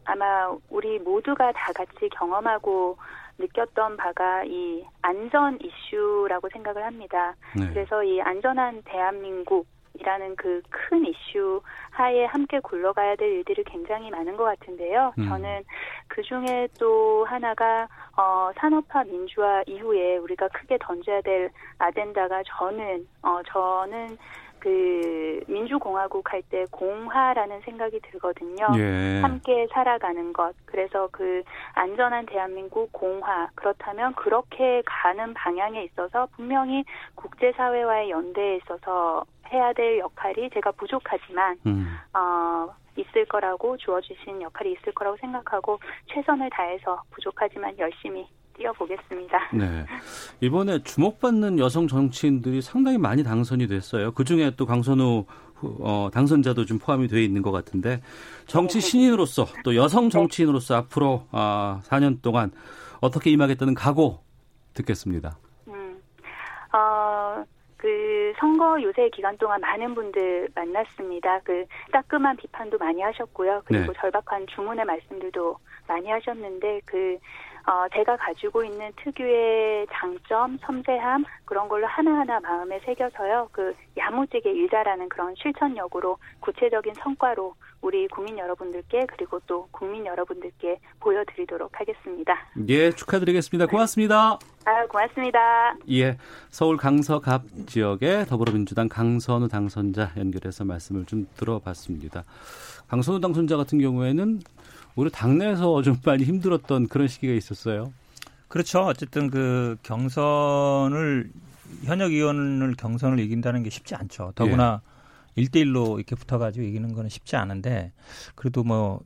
아마 우리 모두가 다 같이 경험하고 느꼈던 바가 이 안전 이슈라고 생각을 합니다. 네. 그래서 이 안전한 대한민국 이라는 그 큰 이슈 하에 함께 굴러가야 될 일들이 굉장히 많은 것 같은데요. 음. 저는 그 중에 또 하나가 어, 산업화 민주화 이후에 우리가 크게 던져야 될 아젠다가 저는 어, 저는 그 민주공화국 할 때 공화라는 생각이 들거든요. 예. 함께 살아가는 것. 그래서 그 안전한 대한민국 공화. 그렇다면 그렇게 가는 방향에 있어서 분명히 국제사회와의 연대에 있어서 해야 될 역할이 제가 부족하지만 음. 어, 있을 거라고 주어주신 역할이 있을 거라고 생각하고 최선을 다해서 부족하지만 열심히 뛰어보겠습니다. 네. 이번에 주목받는 여성 정치인들이 상당히 많이 당선이 됐어요. 그 중에 또 강선우 어, 당선자도 좀 포함이 되어 있는 것 같은데 정치 네. 신인으로서 또 여성 정치인으로서 앞으로 아, 4년 동안 어떻게 임하겠다는 각오 듣겠습니다. 음, 어, 그 선거 요새 기간 동안 많은 분들 만났습니다. 그 따끔한 비판도 많이 하셨고요. 그리고 네. 절박한 주문의 말씀들도 많이 하셨는데 그 어, 제가 가지고 있는 특유의 장점, 섬세함 그런 걸로 하나하나 마음에 새겨서요. 그 야무지게 일자라는 그런 실천력으로 구체적인 성과로 우리 국민 여러분들께 그리고 또 국민 여러분들께 보여드리도록 하겠습니다. 예, 축하드리겠습니다. 고맙습니다. 아, 고맙습니다. 예, 서울 강서갑 지역의 더불어민주당 강선우 당선자 연결해서 말씀을 좀 들어봤습니다. 강선우 당선자 같은 경우에는 오히려 당내에서 좀 많이 힘들었던 그런 시기가 있었어요. 그렇죠. 어쨌든 그 경선을 현역 의원을 경선을 이긴다는 게 쉽지 않죠. 더구나 예. 1대1로 이렇게 붙어가지고 이기는 거는 쉽지 않은데 그래도 뭐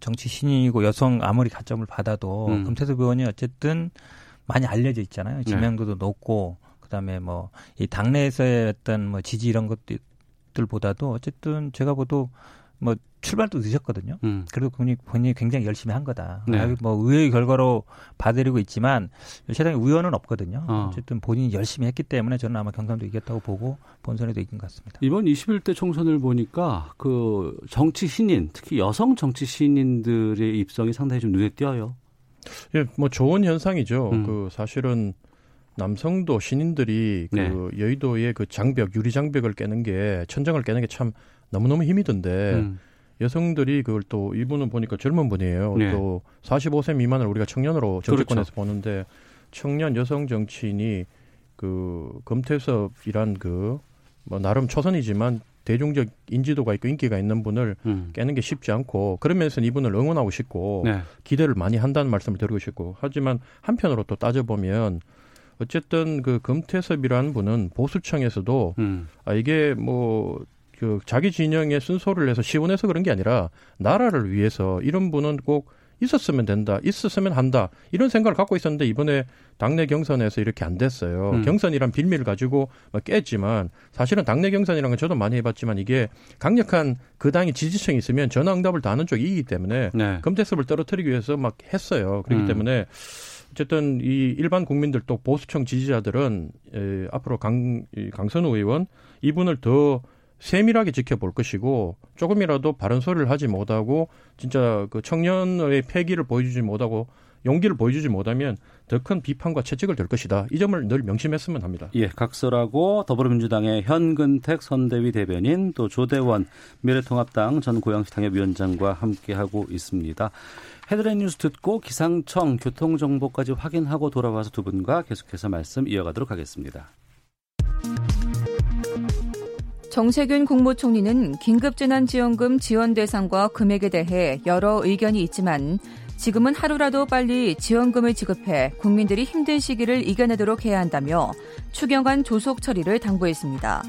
정치 신인이고 여성 아무리 가점을 받아도 음. 금태섭 의원이 어쨌든 많이 알려져 있잖아요. 지명도도 네. 높고 그다음에 뭐 이 당내에서의 어떤 뭐 지지 이런 것들보다도 어쨌든 제가 봐도 뭐 출발도 늦었거든요. 음. 그래도 본인이, 본인이 굉장히 열심히 한 거다. 네. 뭐 의외의 결과로 봐드리고 있지만 세상에 우연은 없거든요. 어. 쨌든 본인이 열심히 했기 때문에 저는 아마 경선도 이겼다고 보고 본선에도 이긴 것 같습니다. 이번 21대 총선을 보니까 그 정치 신인, 특히 여성 정치 신인들의 입성이 상당히 좀 눈에 띄어요. 예, 뭐 좋은 현상이죠. 음. 그 사실은 남성도 신인들이 그 네. 여의도의 그 장벽, 유리 장벽을 깨는 게 천장을 깨는 게 참 너무너무 힘이 든데 음. 여성들이 그걸 또 이분은 보니까 젊은 분이에요. 네. 또 45세 미만을 우리가 청년으로 정치권에서 그렇죠. 보는데 청년 여성 정치인이 그 금태섭이란 그 뭐 나름 초선이지만 대중적 인지도가 있고 인기가 있는 분을 음. 깨는 게 쉽지 않고 그러면서 이분을 응원하고 싶고 네. 기대를 많이 한다는 말씀을 드리고 싶고 하지만 한편으로 또 따져보면 어쨌든 그 금태섭이라는 분은 보수청에서도 음. 아 이게 뭐 그 자기 진영의 순서를 내서 시원해서 그런 게 아니라 나라를 위해서 이런 분은 꼭 있었으면 된다, 있었으면 한다 이런 생각을 갖고 있었는데 이번에 당내 경선에서 이렇게 안 됐어요. 음. 경선이란 빌미를 가지고 깼지만 사실은 당내 경선이라는 건 저도 많이 해봤지만 이게 강력한 그 당의 지지층이 있으면 전화응답을 다 하는 쪽이 이기 때문에 네. 금태섭을 떨어뜨리기 위해서 막 했어요. 그렇기 음. 때문에 어쨌든 이 일반 국민들 또 보수층 지지자들은 에, 앞으로 강 강선우 의원 이분을 더 세밀하게 지켜볼 것이고 조금이라도 바른 소리를 하지 못하고 진짜 그 청년의 패기를 보여주지 못하고 용기를 보여주지 못하면 더 큰 비판과 채찍을 들 것이다. 이 점을 늘 명심했으면 합니다. 예, 각설하고 더불어민주당의 현근택 선대위 대변인 또 조대원 미래통합당 전 고양시 당협위원장과 함께하고 있습니다. 헤드라인 뉴스 듣고 기상청 교통정보까지 확인하고 돌아와서 두 분과 계속해서 말씀 이어가도록 하겠습니다. 정세균 국무총리는 긴급재난지원금 지원 대상과 금액에 대해 여러 의견이 있지만 지금은 하루라도 빨리 지원금을 지급해 국민들이 힘든 시기를 이겨내도록 해야 한다며 추경안 조속 처리를 당부했습니다.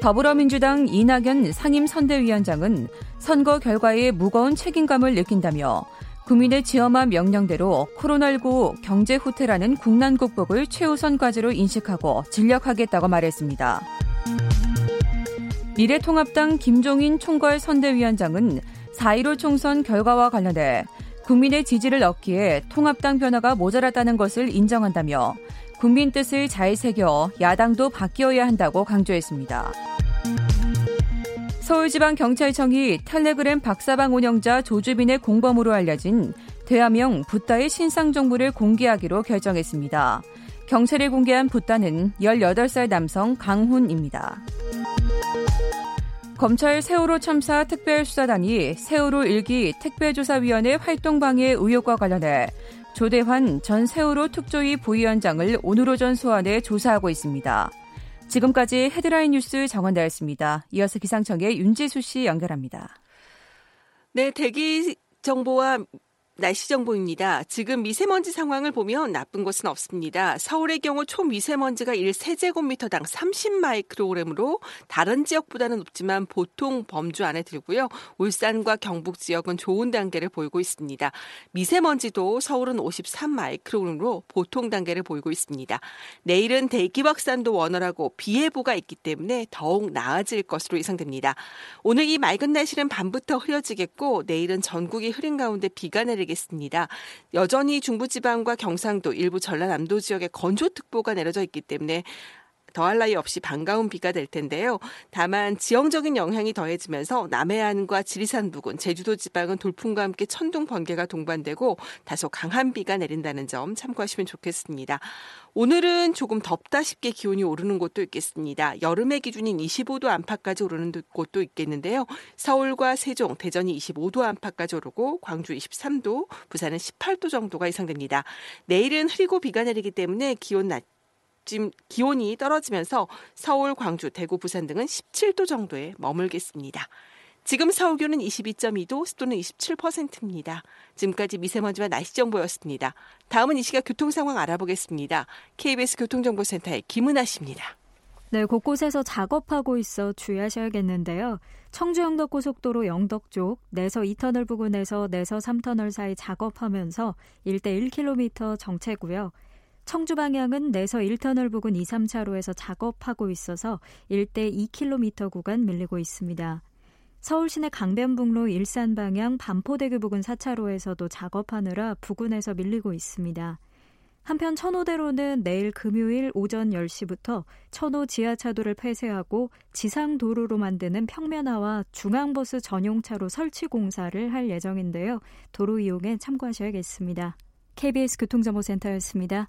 더불어민주당 이낙연 상임선대위원장은 선거 결과에 무거운 책임감을 느낀다며 국민의 지엄한 명령대로 코로나19 경제 후퇴라는 국난 극복을 최우선 과제로 인식하고 진력하겠다고 말했습니다. 미래통합당 김종인 총괄 선대위원장은 4.15 총선 결과와 관련해 국민의 지지를 얻기에 통합당 변화가 모자랐다는 것을 인정한다며 국민 뜻을 잘 새겨 야당도 바뀌어야 한다고 강조했습니다. 서울지방경찰청이 텔레그램 박사방 운영자 조주빈의 공범으로 알려진 대화명 붓다의 신상 정보를 공개하기로 결정했습니다. 경찰이 공개한 붓다는 18살 남성 강훈입니다. 검찰 세월호 참사 특별수사단이 세월호 일기 특별조사위원회 활동 방해 의혹과 관련해 조대환 전 세월호 특조위 부위원장을 오늘 오전 소환해 조사하고 있습니다. 지금까지 헤드라인 뉴스 정원다였습니다. 이어서 기상청의 윤지수 씨 연결합니다. 네, 대기 정보와 날씨 정보입니다. 지금 미세먼지 상황을 보면 나쁜 것은 없습니다. 서울의 경우 초미세먼지가 1세제곱미터당 30마이크로그램으로 다른 지역보다는 높지만 보통 범주 안에 들고요. 울산과 경북 지역은 좋은 단계를 보이고 있습니다. 미세먼지도 서울은 53마이크로그램으로 보통 단계를 보이고 있습니다. 내일은 대기 확산도 원활하고 비 예보가 있기 때문에 더욱 나아질 것으로 예상됩니다. 오늘 이 맑은 날씨는 밤부터 흐려지겠고 내일은 전국이 흐린 가운데 비가 내리 내 리겠습니다. 여전히 중부지방과 경상도, 일부 전라남도 지역에 건조특보가 내려져 있기 때문에 더할 나위 없이 반가운 비가 될 텐데요. 다만 지형적인 영향이 더해지면서 남해안과 지리산 부근, 제주도 지방은 돌풍과 함께 천둥 번개가 동반되고 다소 강한 비가 내린다는 점 참고하시면 좋겠습니다. 오늘은 조금 덥다 싶게 기온이 오르는 곳도 있겠습니다. 여름의 기준인 25도 안팎까지 오르는 곳도 있겠는데요. 서울과 세종, 대전이 25도 안팎까지 오르고 광주 23도, 부산은 18도 정도가 예상됩니다. 내일은 흐리고 비가 내리기 때문에 기온 낮 지금 기온이 떨어지면서 서울, 광주, 대구, 부산 등은 17도 정도에 머물겠습니다. 지금 서울 기온은 22.2도, 습도는 27%입니다. 지금까지 미세먼지와 날씨 정보였습니다. 다음은 이 시각 교통 상황 알아보겠습니다. KBS 교통정보센터의 김은아 씨입니다. 네, 곳곳에서 작업하고 있어 주의하셔야겠는데요. 청주 영덕 고속도로 영덕 쪽 내서 2터널 부근에서 내서 3터널 사이 작업하면서 1대 1km 정체고요. 청주 방향은 내서 1터널 부근 2, 3차로에서 작업하고 있어서 1대 2km 구간 밀리고 있습니다. 서울 시내 강변북로 일산 방향 반포대교 부근 4차로에서도 작업하느라 부근에서 밀리고 있습니다. 한편 천호대로는 내일 금요일 오전 10시부터 천호 지하차도를 폐쇄하고 지상 도로로 만드는 평면화와 중앙버스 전용차로 설치 공사를 할 예정인데요. 도로 이용에 참고하셔야겠습니다. KBS 교통정보센터였습니다.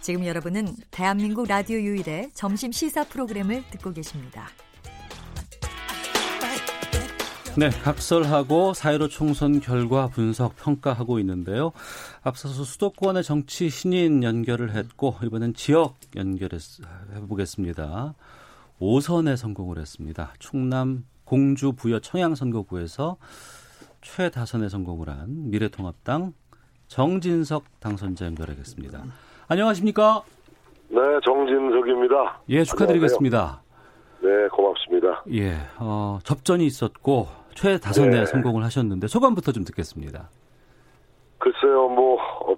지금 여러분은 대한민국 라디오 유일의 점심 시사 프로그램을 듣고 계십니다. 네, 각설하고 사회로 총선 결과 분석 평가하고 있는데요. 앞서서 수도권의 정치 신인 연결을 했고 이번엔 지역 연결해 보겠습니다. 5선에 성공을 했습니다. 충남 공주 부여 청양 선거구에서 최다선에 성공을 한 미래통합당 정진석 당선자 연결하겠습니다. 안녕하십니까? 네, 정진석입니다. 예, 축하드리겠습니다. 안녕하세요. 네, 고맙습니다. 예, 어, 접전이 있었고 최다선에 네. 성공을 하셨는데 소감부터 좀 듣겠습니다. 글쎄요, 뭐 어,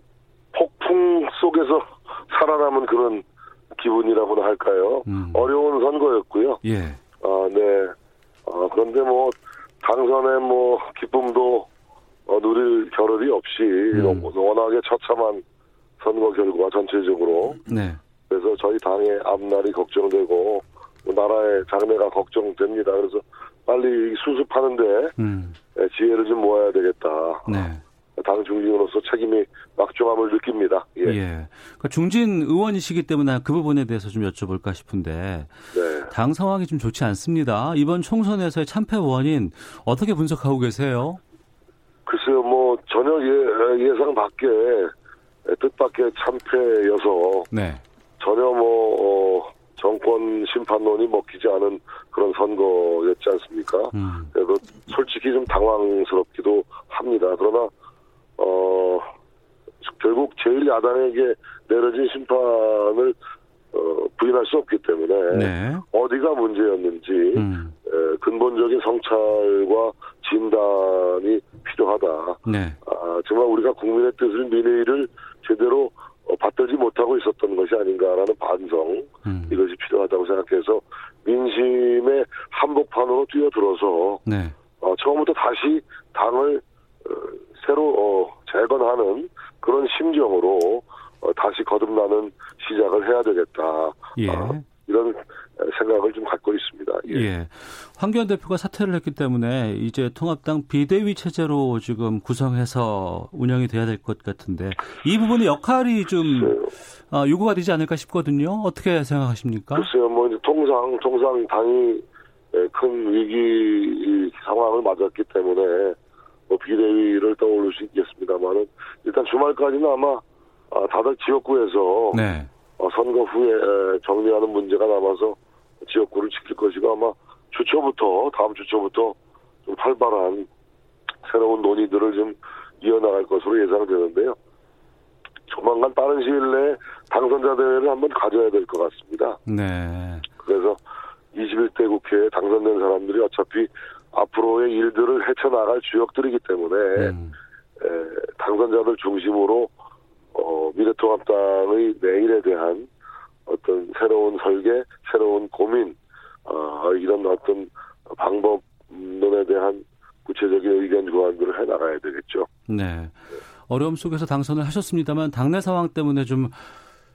폭풍 속에서 살아남은 그런 기분이라고나 할까요? 음. 어려운 선거였고요. 예. 아, 네. 아, 그런데 뭐 당선의 뭐 기쁨도 어, 누릴 겨를이 없이 음. 워낙에 처참한 선거 결과 전체적으로. 네. 그래서 저희 당의 앞날이 걱정되고 나라의 장래가 걱정됩니다. 그래서 빨리 수습하는데 음. 예, 지혜를 좀 모아야 되겠다. 네. 당 중진으로서 책임이 막중함을 느낍니다. 예. 예. 그러니까 중진 의원이시기 때문에 그 부분에 대해서 좀 여쭤볼까 싶은데 네. 당 상황이 좀 좋지 않습니다. 이번 총선에서의 참패 원인 어떻게 분석하고 계세요? 글쎄요, 뭐 전혀 예, 예상 밖에 뜻밖의 참패여서 네. 전혀 뭐 어, 정권 심판론이 먹히지 않은 그런 선거였지 않습니까? 음. 그래서 솔직히 좀 당황스럽기도 합니다. 그러나 어 결국 제일 야당에게 내려진 심판을 어, 부인할 수 없기 때문에 네. 어디가 문제였는지 음. 에, 근본적인 성찰과 진단이 필요하다. 네. 아, 정말 우리가 국민의 뜻을 민의를 제대로 어, 받들지 못하고 있었던 것이 아닌가라는 반성 음. 이것이 필요하다고 생각해서 민심의 한복판으로 뛰어들어서 네. 어, 처음부터 다시 당을 어, 새로 어, 재건하는 그런 심정으로 어, 다시 거듭나는 시작을 해야 되겠다. 예. 어, 이런 생각을 좀 갖고 있습니다. 예. 예. 황교안 대표가 사퇴를 했기 때문에 이제 통합당 비대위 체제로 지금 구성해서 운영이 돼야 될 것 같은데 이 부분의 역할이 좀 어, 요구가 되지 않을까 싶거든요. 어떻게 생각하십니까? 글쎄요, 뭐 이제 통상 통상 당이 큰 위기 상황을 맞았기 때문에 뭐 비대위를 떠올릴 수 있겠습니다만은 일단 주말까지는 아마 아, 다들 지역구에서 네. 어, 선거 후에 정리하는 문제가 남아서 지역구를 지킬 것이고 아마 주초부터 다음 주초부터 좀 활발한 새로운 논의들을 좀 이어나갈 것으로 예상되는데요. 조만간 빠른 시일 내에 당선자 대회를 한번 가져야 될 것 같습니다. 네. 그래서 21대 국회에 당선된 사람들이 어차피 앞으로의 일들을 헤쳐나갈 주역들이기 때문에 음. 에, 당선자들 중심으로 어, 미래통합당의 내일에 대한 어떤 새로운 설계, 새로운 고민, 어, 이런 어떤 방법론에 대한 구체적인 의견 교환들을 해 나가야 되겠죠. 네. 어려움 속에서 당선을 하셨습니다만 당내 상황 때문에 좀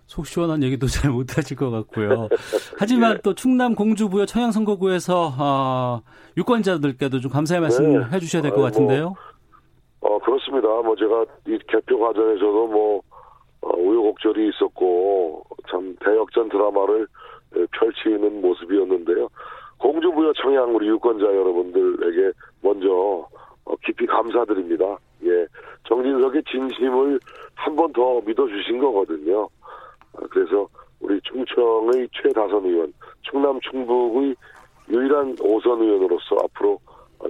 속 시원한 얘기도 잘 못하실 것 같고요. 하지만 네. 또 충남 공주부여 청양 선거구에서 어, 유권자들께도 좀 감사의 말씀을 네. 해주셔야 될 것 같은데요. 뭐, 어 그렇습니다. 뭐 제가 이 개표 과정에서도 뭐 어, 우여곡절이 있었고 참 대역전 드라마를 펼치는 모습이었는데요. 공주부여 청양 우리 유권자 여러분들에게 먼저 어, 깊이 감사드립니다. 예, 정진석의 진심을 한 번 더 믿어주신 거거든요. 아, 그래서 우리 충청의 최다선 의원, 충남 충북의 유일한 오선 의원으로서 앞으로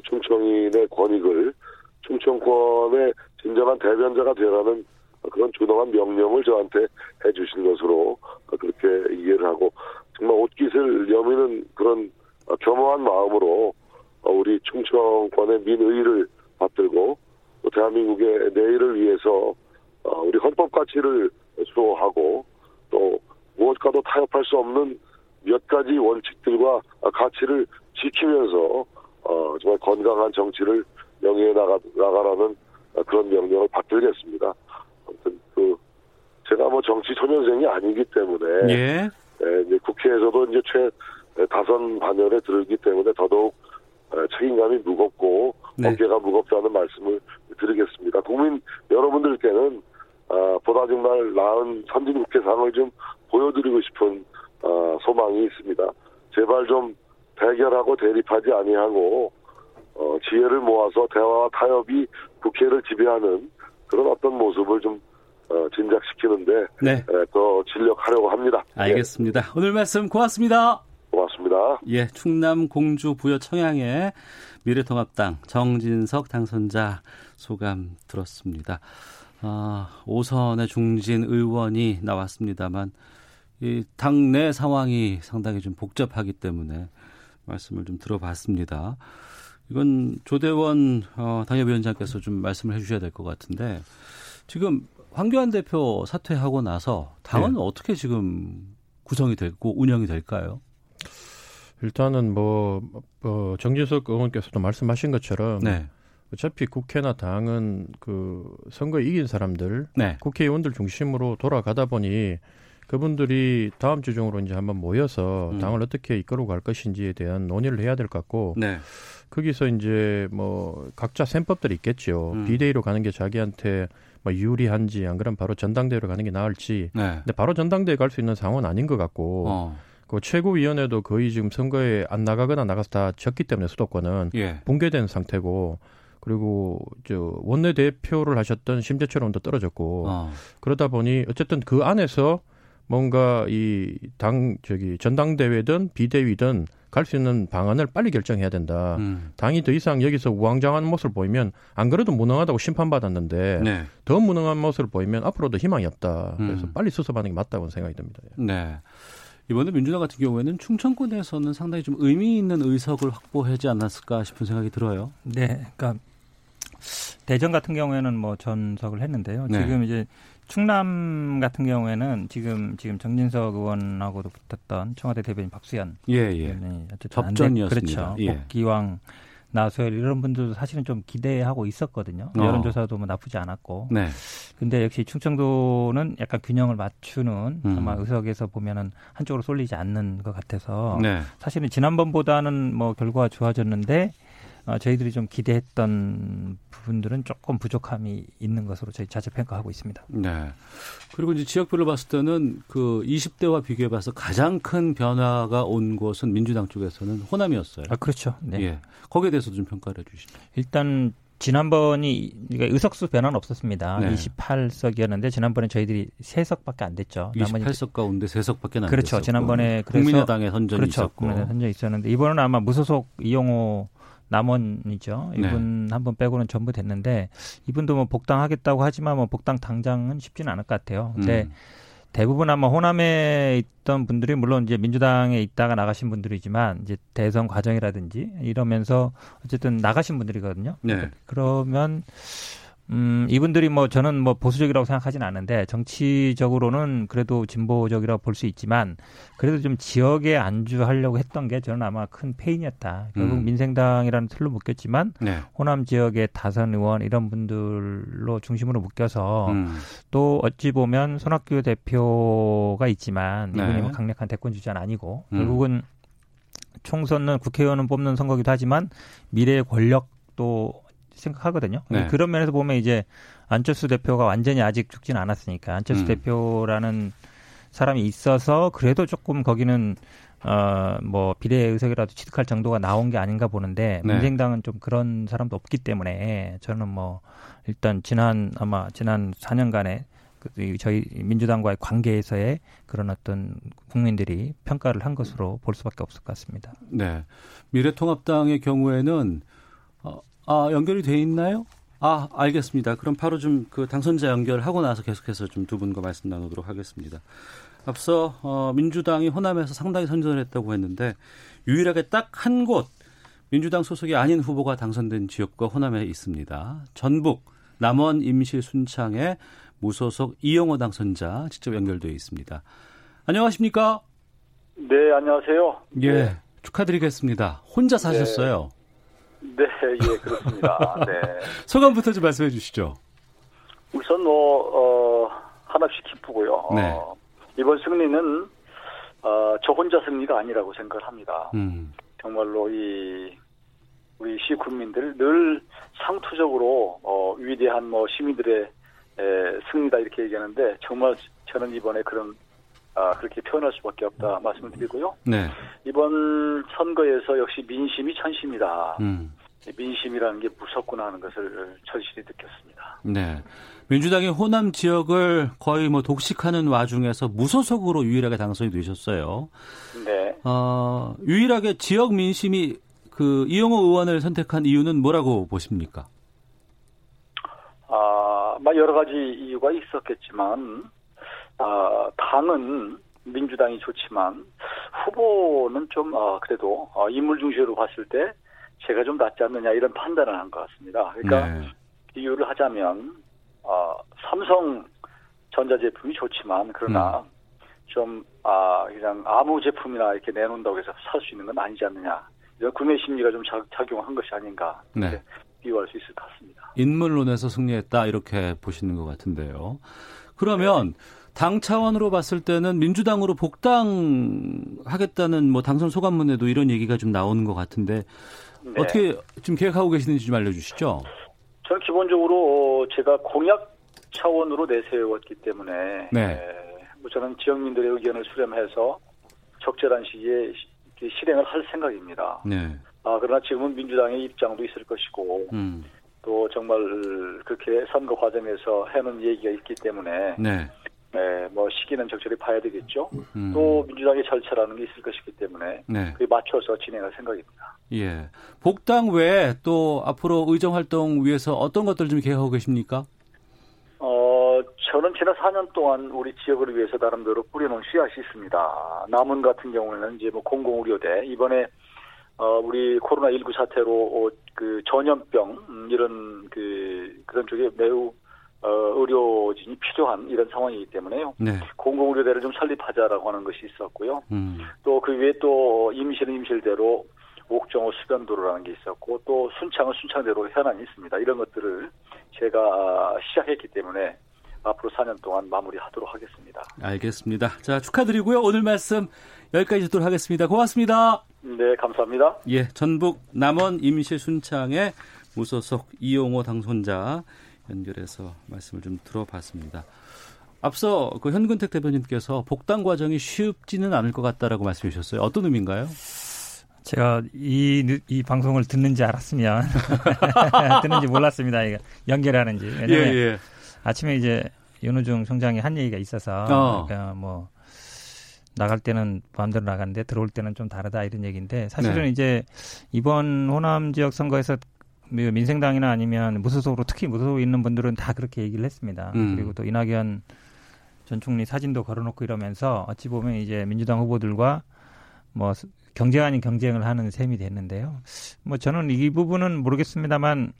충청인의 권익을 충청권의 진정한 대변자가 되라는 그런 준엄한 명령을 저한테 해주신 것으로 그렇게 이해를 하고 정말 옷깃을 여미는 그런 겸허한 마음으로 우리 충청권의 민의를 받들고 또 대한민국의 내일을 위해서 우리 헌법 가치를 수호하고 또 무엇과도 타협할 수 없는 몇 가지 원칙들과 가치를 지키면서 어, 정말 건강한 정치를 영위해 나가, 나가라는 그런 명령을 받들겠습니다. 아무튼 그 제가 뭐 정치 초년생이 아니기 때문에 예. 예, 이제 국회에서도 이제 최 다선 반열에 들기 때문에 더더욱 책임감이 무겁고 네. 어깨가 무겁다는 말씀을 드리겠습니다. 국민 여러분들께는 아, 보다 정말 나은 선진 국회상을 좀 보여드리고 싶은 아, 소망이 있습니다. 제발 좀 대결하고 대립하지 아니하고 어, 지혜를 모아서 대화와 타협이 국회를 지배하는 그런 어떤 모습을 좀 어, 진작시키는데 네. 에, 더 진력하려고 합니다. 알겠습니다. 예. 오늘 말씀 고맙습니다. 고맙습니다. 예, 충남 공주 부여 청양의 미래통합당 정진석 당선자 소감 들었습니다. 아, 5선의 중진 의원이 나왔습니다만 이 당내 상황이 상당히 좀 복잡하기 때문에 말씀을 좀 들어봤습니다. 이건 조대원 어, 당협위원장께서 좀 말씀을 해주셔야 될 것 같은데 지금 황교안 대표 사퇴하고 나서 당은 네. 어떻게 지금 구성이 됐고 운영이 될까요? 일단은 뭐, 뭐 정진석 의원께서도 말씀하신 것처럼 네. 어차피 국회나 당은 그 선거에 이긴 사람들, 네. 국회의원들 중심으로 돌아가다 보니 그분들이 다음 주 중으로 이제 한번 모여서 음. 당을 어떻게 이끌어 갈 것인지에 대한 논의를 해야 될 것 같고 네. 거기서 이제 뭐 각자 셈법들이 있겠죠. 음. 비대위로 가는 게 자기한테 뭐 유리한지 안 그러면 바로 전당대회로 가는 게 나을지. 네. 근데 바로 전당대회 갈 수 있는 상황은 아닌 것 같고. 어. 그 최고위원회도 거의 지금 선거에 안 나가거나 나가서 다 졌기 때문에 수도권은 예. 붕괴된 상태고 그리고 저 원내 대표를 하셨던 심재철 의원도 떨어졌고 어. 그러다 보니 어쨌든 그 안에서 뭔가 이 당 저기 전당대회든 비대위든 갈 수 있는 방안을 빨리 결정해야 된다. 음. 당이 더 이상 여기서 우왕좌왕한 모습을 보이면 안 그래도 무능하다고 심판받았는데 네. 더 무능한 모습을 보이면 앞으로도 희망이 없다. 그래서 음. 빨리 수습하는 게 맞다고 생각이 듭니다. 네. 이번에 민주당 같은 경우에는 충청권에서는 상당히 좀 의미 있는 의석을 확보하지 않았을까 싶은 생각이 들어요. 네, 그러니까 대전 같은 경우에는 뭐 전석을 했는데요. 네. 지금 이제 충남 같은 경우에는 지금 지금 정진석 의원하고도 붙었던 청와대 대변인 박수현 예, 예. 어쨌든 접전이었습니다. 그렇죠. 예. 기왕 나서열 이런 분들도 사실은 좀 기대하고 있었거든요. 어. 여론조사도 뭐 나쁘지 않았고. 네. 근데 역시 충청도는 약간 균형을 맞추는 음. 아마 의석에서 보면은 한쪽으로 쏠리지 않는 것 같아서 네. 사실은 지난번보다는 뭐 결과가 좋아졌는데 어, 저희들이 좀 기대했던 부분들은 조금 부족함이 있는 것으로 저희 자체 평가하고 있습니다. 네. 그리고 이제 지역별로 봤을 때는 그 20대와 비교해 봐서 가장 큰 변화가 온 곳은 민주당 쪽에서는 호남이었어요. 아, 그렇죠. 네. 예. 거기에 대해서 좀 평가를 해 주시죠. 일단 지난번이 그러니까 의석수 변화는 없었습니다. 네. 28석이었는데 지난번에 저희들이 3석밖에 안 됐죠. 28석 가운데 3석밖에 안 그렇죠. 됐었고. 지난번에 그래서 국민의당에 선전이 그렇죠. 있었고. 국민의당 선전이 있었는데 이번은 아마 무소속 이용호 남원이죠. 네. 이분 네. 한분 빼고는 전부 됐는데 이분도 뭐 복당하겠다고 하지만 뭐 복당 당장은 쉽지는 않을 것 같아요. 근데 음. 대부분 아마 호남에 있던 분들이 물론 이제 민주당에 있다가 나가신 분들이지만 이제 대선 과정이라든지 이러면서 어쨌든 나가신 분들이거든요. 네. 그러면 음, 이분들이 뭐 저는 뭐 보수적이라고 생각하진 않는데 정치적으로는 그래도 진보적이라고 볼 수 있지만 그래도 좀 지역에 안주하려고 했던 게 저는 아마 큰 페인이었다. 결국 음. 민생당이라는 틀로 묶였지만 네. 호남 지역의 다선 의원 이런 분들로 중심으로 묶여서 음. 또 어찌 보면 손학규 대표가 있지만 이분이 네. 뭐 강력한 대권 주자는 아니고 음. 결국은 총선은 국회의원은 뽑는 선거기도 하지만 미래의 권력도 생각하거든요. 네. 그런 면에서 보면 이제 안철수 대표가 완전히 아직 죽지는 않았으니까 안철수 음. 대표라는 사람이 있어서 그래도 조금 거기는 어뭐 비례 의석이라도 취득할 정도가 나온 게 아닌가 보는데 네. 민생당은 좀 그런 사람도 없기 때문에 저는 뭐 일단 지난 아마 지난 4년간의 그 저희 민주당과의 관계에서의 그런 어떤 국민들이 평가를 한 것으로 볼 수밖에 없을 것 같습니다. 네. 미래통합당의 경우에는 어, 아, 연결이 돼 있나요? 아, 알겠습니다. 그럼 바로 좀 그 당선자 연결하고 나서 계속해서 좀 두 분과 말씀 나누도록 하겠습니다. 앞서 어, 민주당이 호남에서 상당히 선전을 했다고 했는데 유일하게 딱 한 곳 민주당 소속이 아닌 후보가 당선된 지역과 호남에 있습니다. 전북 남원 임시 순창의 무소속 이영호 당선자 직접 연결되어 있습니다. 안녕하십니까? 네, 안녕하세요. 예, 네. 축하드리겠습니다. 혼자 사셨어요. 네. 네, 예, 그렇습니다. 네. 소감부터 좀 말씀해 주시죠. 우선 뭐, 어, 하나씩 기쁘고요. 네. 어, 이번 승리는, 어, 저 혼자 승리가 아니라고 생각을 합니다. 음. 정말로 이, 우리 시 국민들 늘 상투적으로, 어, 위대한 뭐 시민들의 에, 승리다 이렇게 얘기하는데, 정말 저는 이번에 그런 아, 그렇게 표현할 수밖에 없다 말씀을 드리고요. 네. 이번 선거에서 역시 민심이 천심이다. 음. 민심이라는 게 무섭구나 하는 것을 절실히 느꼈습니다. 네. 민주당이 호남 지역을 거의 뭐 독식하는 와중에서 무소속으로 유일하게 당선이 되셨어요. 네. 어, 유일하게 지역 민심이 그 이용호 의원을 선택한 이유는 뭐라고 보십니까? 아, 여러 가지 이유가 있었겠지만 어, 당은 민주당이 좋지만 후보는 좀 어, 그래도 어, 인물 중심으로 봤을 때 제가 좀 낫지 않느냐 이런 판단을 한 것 같습니다. 그러니까 네. 비유를 하자면 어, 삼성 전자 제품이 좋지만 그러나 음. 좀 아, 그냥 아무 제품이나 이렇게 내놓는다고 해서 살 수 있는 건 아니지 않느냐 이런 구매 심리가 좀 작용한 것이 아닌가 네. 비유할 수 있을 것 같습니다. 인물론에서 승리했다 이렇게 보시는 것 같은데요. 그러면 네. 당 차원으로 봤을 때는 민주당으로 복당하겠다는 뭐 당선 소감문에도 이런 얘기가 좀 나오는 것 같은데 네. 어떻게 지금 계획하고 계시는지 좀 알려주시죠. 저는 기본적으로 제가 공약 차원으로 내세웠기 때문에 네. 뭐 저는 지역민들의 의견을 수렴해서 적절한 시기에 실행을 할 생각입니다. 네. 아, 그러나 지금은 민주당의 입장도 있을 것이고 음. 또 정말 그렇게 선거 과정에서 해놓은 얘기가 있기 때문에 네. 네, 뭐 시기는 적절히 봐야 되겠죠. 음. 또 민주당의 절차라는 게 있을 것이기 때문에 네. 그에 맞춰서 진행할 생각입니다. 예. 복당 외에 또 앞으로 의정 활동 위해서 어떤 것들 좀 계획하고 계십니까? 어, 저는 지난 4년 동안 우리 지역을 위해서 나름대로 뿌려놓은 씨앗이 있습니다. 남원 같은 경우에는 이제 뭐 공공의료대 이번에 어, 우리 코로나 19 사태로 어, 그 전염병 음, 이런 그 그런 쪽에 매우 어, 의료진이 필요한 이런 상황이기 때문에요. 네. 공공의료대를 좀 설립하자라고 하는 것이 있었고요. 음. 또그 위에 또 임실은 임실대로 옥정호 수변도로라는 게 있었고 또 순창은 순창대로 현안이 있습니다. 이런 것들을 제가 시작했기 때문에 앞으로 4년 동안 마무리하도록 하겠습니다. 알겠습니다. 자 축하드리고요. 오늘 말씀 여기까지 듣도록 하겠습니다. 고맙습니다. 네, 감사합니다. 예, 전북 남원 임시 순창의 무소속 이용호 당선자 연결해서 말씀을 좀 들어봤습니다. 앞서 그 현근택 대표님께서 복당 과정이 쉽지는 않을 것 같다라고 말씀해 주셨어요. 어떤 의미인가요? 제가 이, 이 방송을 듣는지 알았으면 듣는지 몰랐습니다. 연결하는지. 왜냐면 예, 예. 아침에 이제 윤우중 총장이 한 얘기가 있어서 어. 그러니까 뭐 나갈 때는 마음대로 나갔는데 들어올 때는 좀 다르다 이런 얘기인데 사실은 네. 이제 이번 호남 지역 선거에서 민생당이나 아니면 무소속으로 특히 무소속 있는 분들은 다 그렇게 얘기를 했습니다. 음. 그리고 또 이낙연 전 총리 사진도 걸어놓고 이러면서 어찌 보면 이제 민주당 후보들과 뭐 경쟁 아닌 경쟁을 하는 셈이 됐는데요. 뭐 저는 이 부분은 모르겠습니다만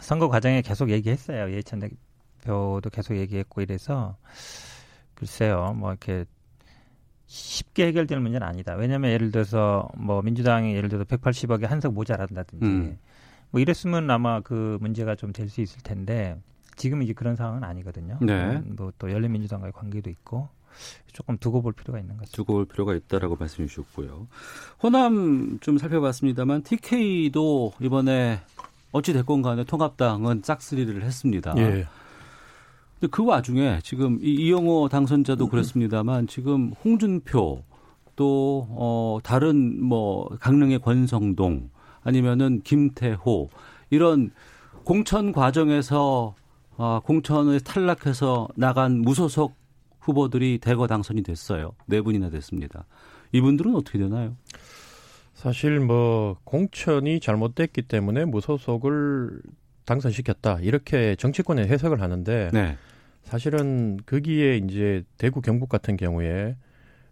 선거 과정에 계속 얘기했어요. 예천 대표도 계속 얘기했고 이래서 글쎄요. 뭐 이렇게 쉽게 해결될 문제는 아니다. 왜냐하면 예를 들어서 뭐 민주당이 예를 들어서 180억에 한석 모자란다든지 음. 뭐 이랬으면 아마 그 문제가 좀 될 수 있을 텐데 지금 이제 그런 상황은 아니거든요. 네. 뭐또 열린민주당과의 관계도 있고 조금 두고 볼 필요가 있는 거죠. 두고 볼 필요가 있다라고 말씀해 주셨고요. 호남 좀 살펴봤습니다만 TK도 이번에 어찌 됐건 간에 통합당은 짝수리를 했습니다. 예. 근데 그 와중에 지금 이 이영호 당선자도 그렇습니다만 지금 홍준표 또 어, 다른 뭐 강릉의 권성동 아니면은 김태호 이런 공천 과정에서 어, 공천을 탈락해서 나간 무소속 후보들이 대거 당선이 됐어요. 네 분이나 됐습니다. 이분들은 어떻게 되나요? 사실 뭐 공천이 잘못됐기 때문에 무소속을 당선시켰다 이렇게 정치권에 해석을 하는데 네. 사실은 거기에 이제 대구 경북 같은 경우에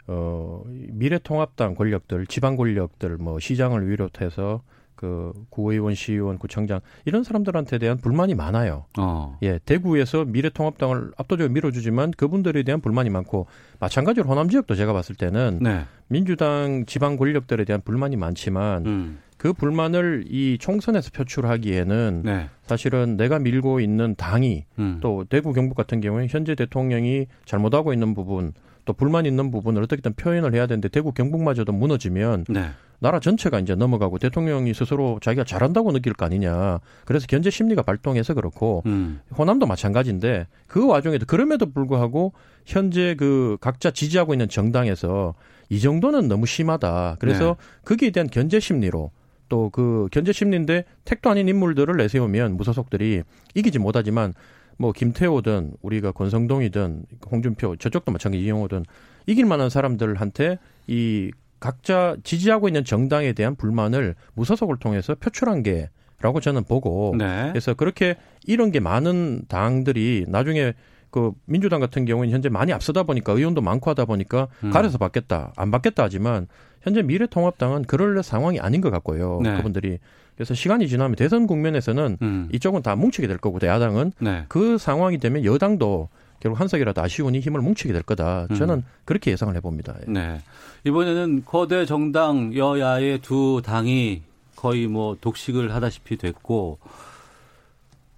어 미래통합당 권력들 지방 권력들 뭐 시장을 비롯해서 그 구의원, 시의원, 구청장 이런 사람들한테 대한 불만이 많아요. 어. 예, 대구에서 미래통합당을 압도적으로 밀어주지만 그분들에 대한 불만이 많고 마찬가지로 호남 지역도 제가 봤을 때는 네. 민주당 지방 권력들에 대한 불만이 많지만 음. 그 불만을 이 총선에서 표출하기에는 네. 사실은 내가 밀고 있는 당이 음. 또 대구 경북 같은 경우에 현재 대통령이 잘못하고 있는 부분 또 불만 있는 부분을 어떻게든 표현을 해야 되는데 대구 경북마저도 무너지면 네. 나라 전체가 이제 넘어가고 대통령이 스스로 자기가 잘한다고 느낄 거 아니냐. 그래서 견제 심리가 발동해서 그렇고 음. 호남도 마찬가지인데 그 와중에도 그럼에도 불구하고 현재 그 각자 지지하고 있는 정당에서 이 정도는 너무 심하다. 그래서 네. 거기에 대한 견제 심리로 또 그 견제 심리인데 택도 아닌 인물들을 내세우면 무소속들이 이기지 못하지만 뭐 김태호든 우리가 권성동이든 홍준표 저쪽도 마찬가지 이용호든 이길 만한 사람들한테 이 각자 지지하고 있는 정당에 대한 불만을 무소속을 통해서 표출한 게 라고 저는 보고 네. 그래서 그렇게 이런 게 많은 당들이 나중에 그 민주당 같은 경우는 현재 많이 앞서다 보니까 의원도 많고 하다 보니까 음. 가려서 받겠다 안 받겠다 하지만 현재 미래통합당은 그럴 상황이 아닌 것 같고요 네. 그분들이 그래서 시간이 지나면 대선 국면에서는 음. 이쪽은 다 뭉치게 될 거고 야당은 네. 그 상황이 되면 여당도 결국 한 석이라도 아쉬우니 힘을 뭉치게 될 거다. 저는 음. 그렇게 예상을 해봅니다. 예. 네. 이번에는 거대 정당 여야의 두 당이 거의 뭐 독식을 하다시피 됐고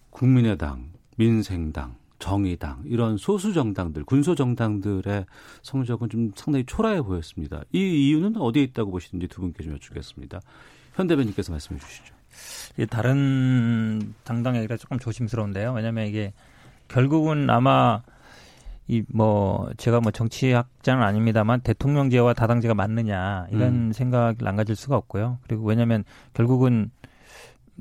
국민의당, 민생당, 정의당 이런 소수 정당들, 군소 정당들의 성적은 좀 상당히 초라해 보였습니다. 이 이유는 어디에 있다고 보시는지 두 분께 좀 여쭙겠습니다. 현 대변인께서 말씀해 주시죠. 다른 당당 얘기가 조금 조심스러운데요. 왜냐하면 이게 결국은 아마 이 뭐 제가 뭐 정치학자는 아닙니다만 대통령제와 다당제가 맞느냐 이런 음. 생각을 안 가질 수가 없고요. 그리고 왜냐하면 결국은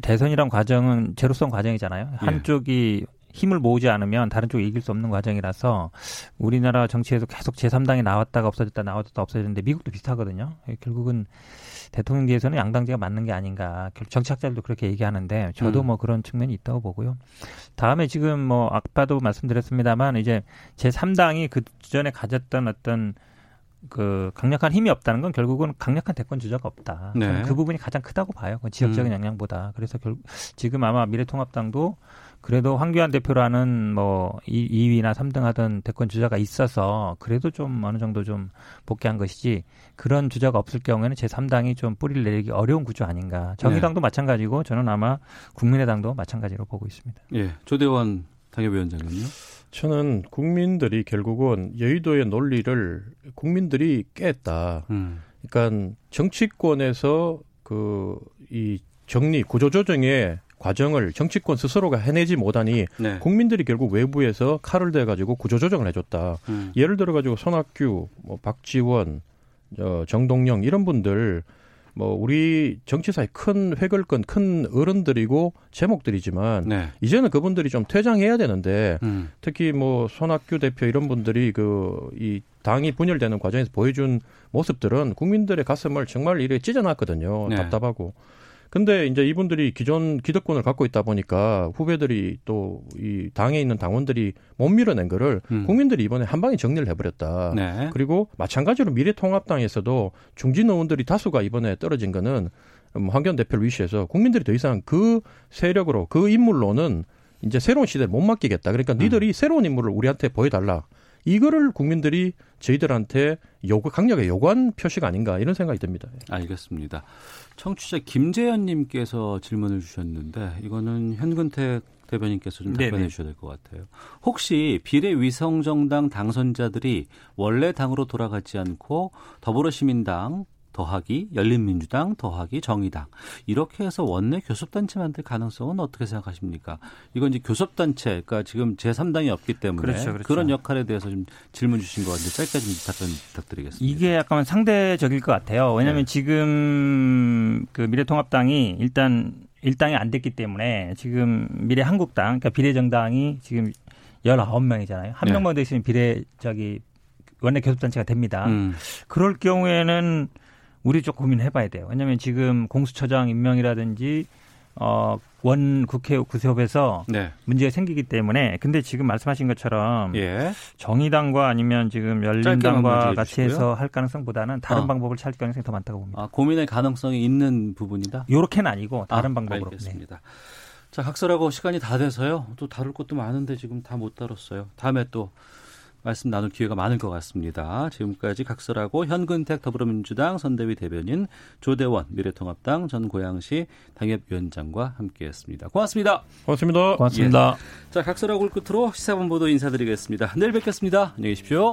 대선이란 과정은 제로성 과정이잖아요. 예. 한쪽이 힘을 모으지 않으면 다른 쪽이 이길 수 없는 과정이라서 우리나라 정치에서 계속 제3당이 나왔다가 없어졌다 나왔다가 없어졌는데 미국도 비슷하거든요. 결국은 대통령제에서는 양당제가 맞는 게 아닌가. 정치학자들도 그렇게 얘기하는데 저도 음. 뭐 그런 측면이 있다고 보고요. 다음에 지금 뭐 아까도 말씀드렸습니다만 이제 제3당이 그 전에 가졌던 어떤 그 강력한 힘이 없다는 건 결국은 강력한 대권 주자가 없다. 네. 그 부분이 가장 크다고 봐요. 그 지역적인 음. 영향보다. 그래서 결 지금 아마 미래통합당도 그래도 황교안 대표라는 뭐 2위나 3등 하던 대권 주자가 있어서 그래도 좀 어느 정도 좀 복귀한 것이지 그런 주자가 없을 경우에는 제 3당이 좀 뿌리를 내리기 어려운 구조 아닌가. 정의당도 네. 마찬가지고 저는 아마 국민의당도 마찬가지로 보고 있습니다. 예. 조대원 당협위원장님요. 저는 국민들이 결국은 여의도의 논리를 국민들이 깼다. 음. 그러니까 정치권에서 그 이 정리 구조조정의 과정을 정치권 스스로가 해내지 못하니 네. 국민들이 결국 외부에서 칼을 대 가지고 구조조정을 해줬다. 음. 예를 들어 가지고 손학규, 뭐 박지원, 어, 정동영 이런 분들 뭐 우리 정치사의 큰 획을 끈큰 어른들이고 제목들이지만 네. 이제는 그분들이 좀 퇴장해야 되는데 음. 특히 뭐 손학규 대표 이런 분들이 그 이 당이 분열되는 과정에서 보여준 모습들은 국민들의 가슴을 정말 이렇게 찢어놨거든요. 네. 답답하고. 근데 이제 이분들이 기존 기득권을 갖고 있다 보니까 후배들이 또 이 당에 있는 당원들이 못 밀어낸 거를 음. 국민들이 이번에 한 방에 정리를 해버렸다. 네. 그리고 마찬가지로 미래통합당에서도 중진 의원들이 다수가 이번에 떨어진 거는 음, 황교안 대표를 위시해서 국민들이 더 이상 그 세력으로 그 인물로는 이제 새로운 시대를 못 맡기겠다. 그러니까 음. 니들이 새로운 인물을 우리한테 보여달라. 이거를 국민들이 저희들한테 요구 강력하게 요구한 표시가 아닌가 이런 생각이 듭니다. 알겠습니다. 청취자 김재현님께서 질문을 주셨는데 이거는 현근택 대변인께서 좀 답변해 주셔야 될 것 같아요. 혹시 비례위성정당 당선자들이 원래 당으로 돌아가지 않고 더불어시민당 더하기 열린민주당 더하기 정의당 이렇게 해서 원내 교섭단체 만들 가능성은 어떻게 생각하십니까? 이건 이제 교섭단체 그러니까 지금 제3당이 없기 때문에 그렇죠, 그렇죠. 그런 역할에 대해서 좀 질문 주신 것 같은데 짧게 좀 답변 부탁드리겠습니다. 이게 약간 상대적일 것 같아요. 왜냐하면 네. 지금 그 미래통합당이 일단 일당이 안 됐기 때문에 지금 미래한국당 그러니까 비례정당이 지금 19명이잖아요. 한 네. 명만 더 있으면 비례 저기 원내 교섭단체가 됩니다. 음. 그럴 경우에는 우리 좀 고민해봐야 돼요. 왜냐하면 지금 공수처장 임명이라든지 어, 원 국회 구세업에서 네. 문제가 생기기 때문에 근데 지금 말씀하신 것처럼 예. 정의당과 아니면 지금 열린당과 같이 해서 할 가능성보다는 다른 어. 방법을 찾을 가능성이 더 많다고 봅니다. 아, 고민의 가능성이 있는 부분이다. 요렇게는 아니고 다른 아, 방법으로. 알겠습니다. 네. 자, 각설하고 시간이 다 돼서요. 또 다룰 것도 많은데 지금 다 못 다뤘어요. 다음에 또 말씀 나눌 기회가 많을 것 같습니다. 지금까지 각설하고 현근택 더불어민주당 선대위 대변인 조대원 미래통합당 전 고양시 당협위원장과 함께했습니다. 고맙습니다. 고맙습니다. 고맙습니다. 예. 자, 각설하고를 끝으로 시사본부도 인사드리겠습니다. 내일 뵙겠습니다. 안녕히 계십시오.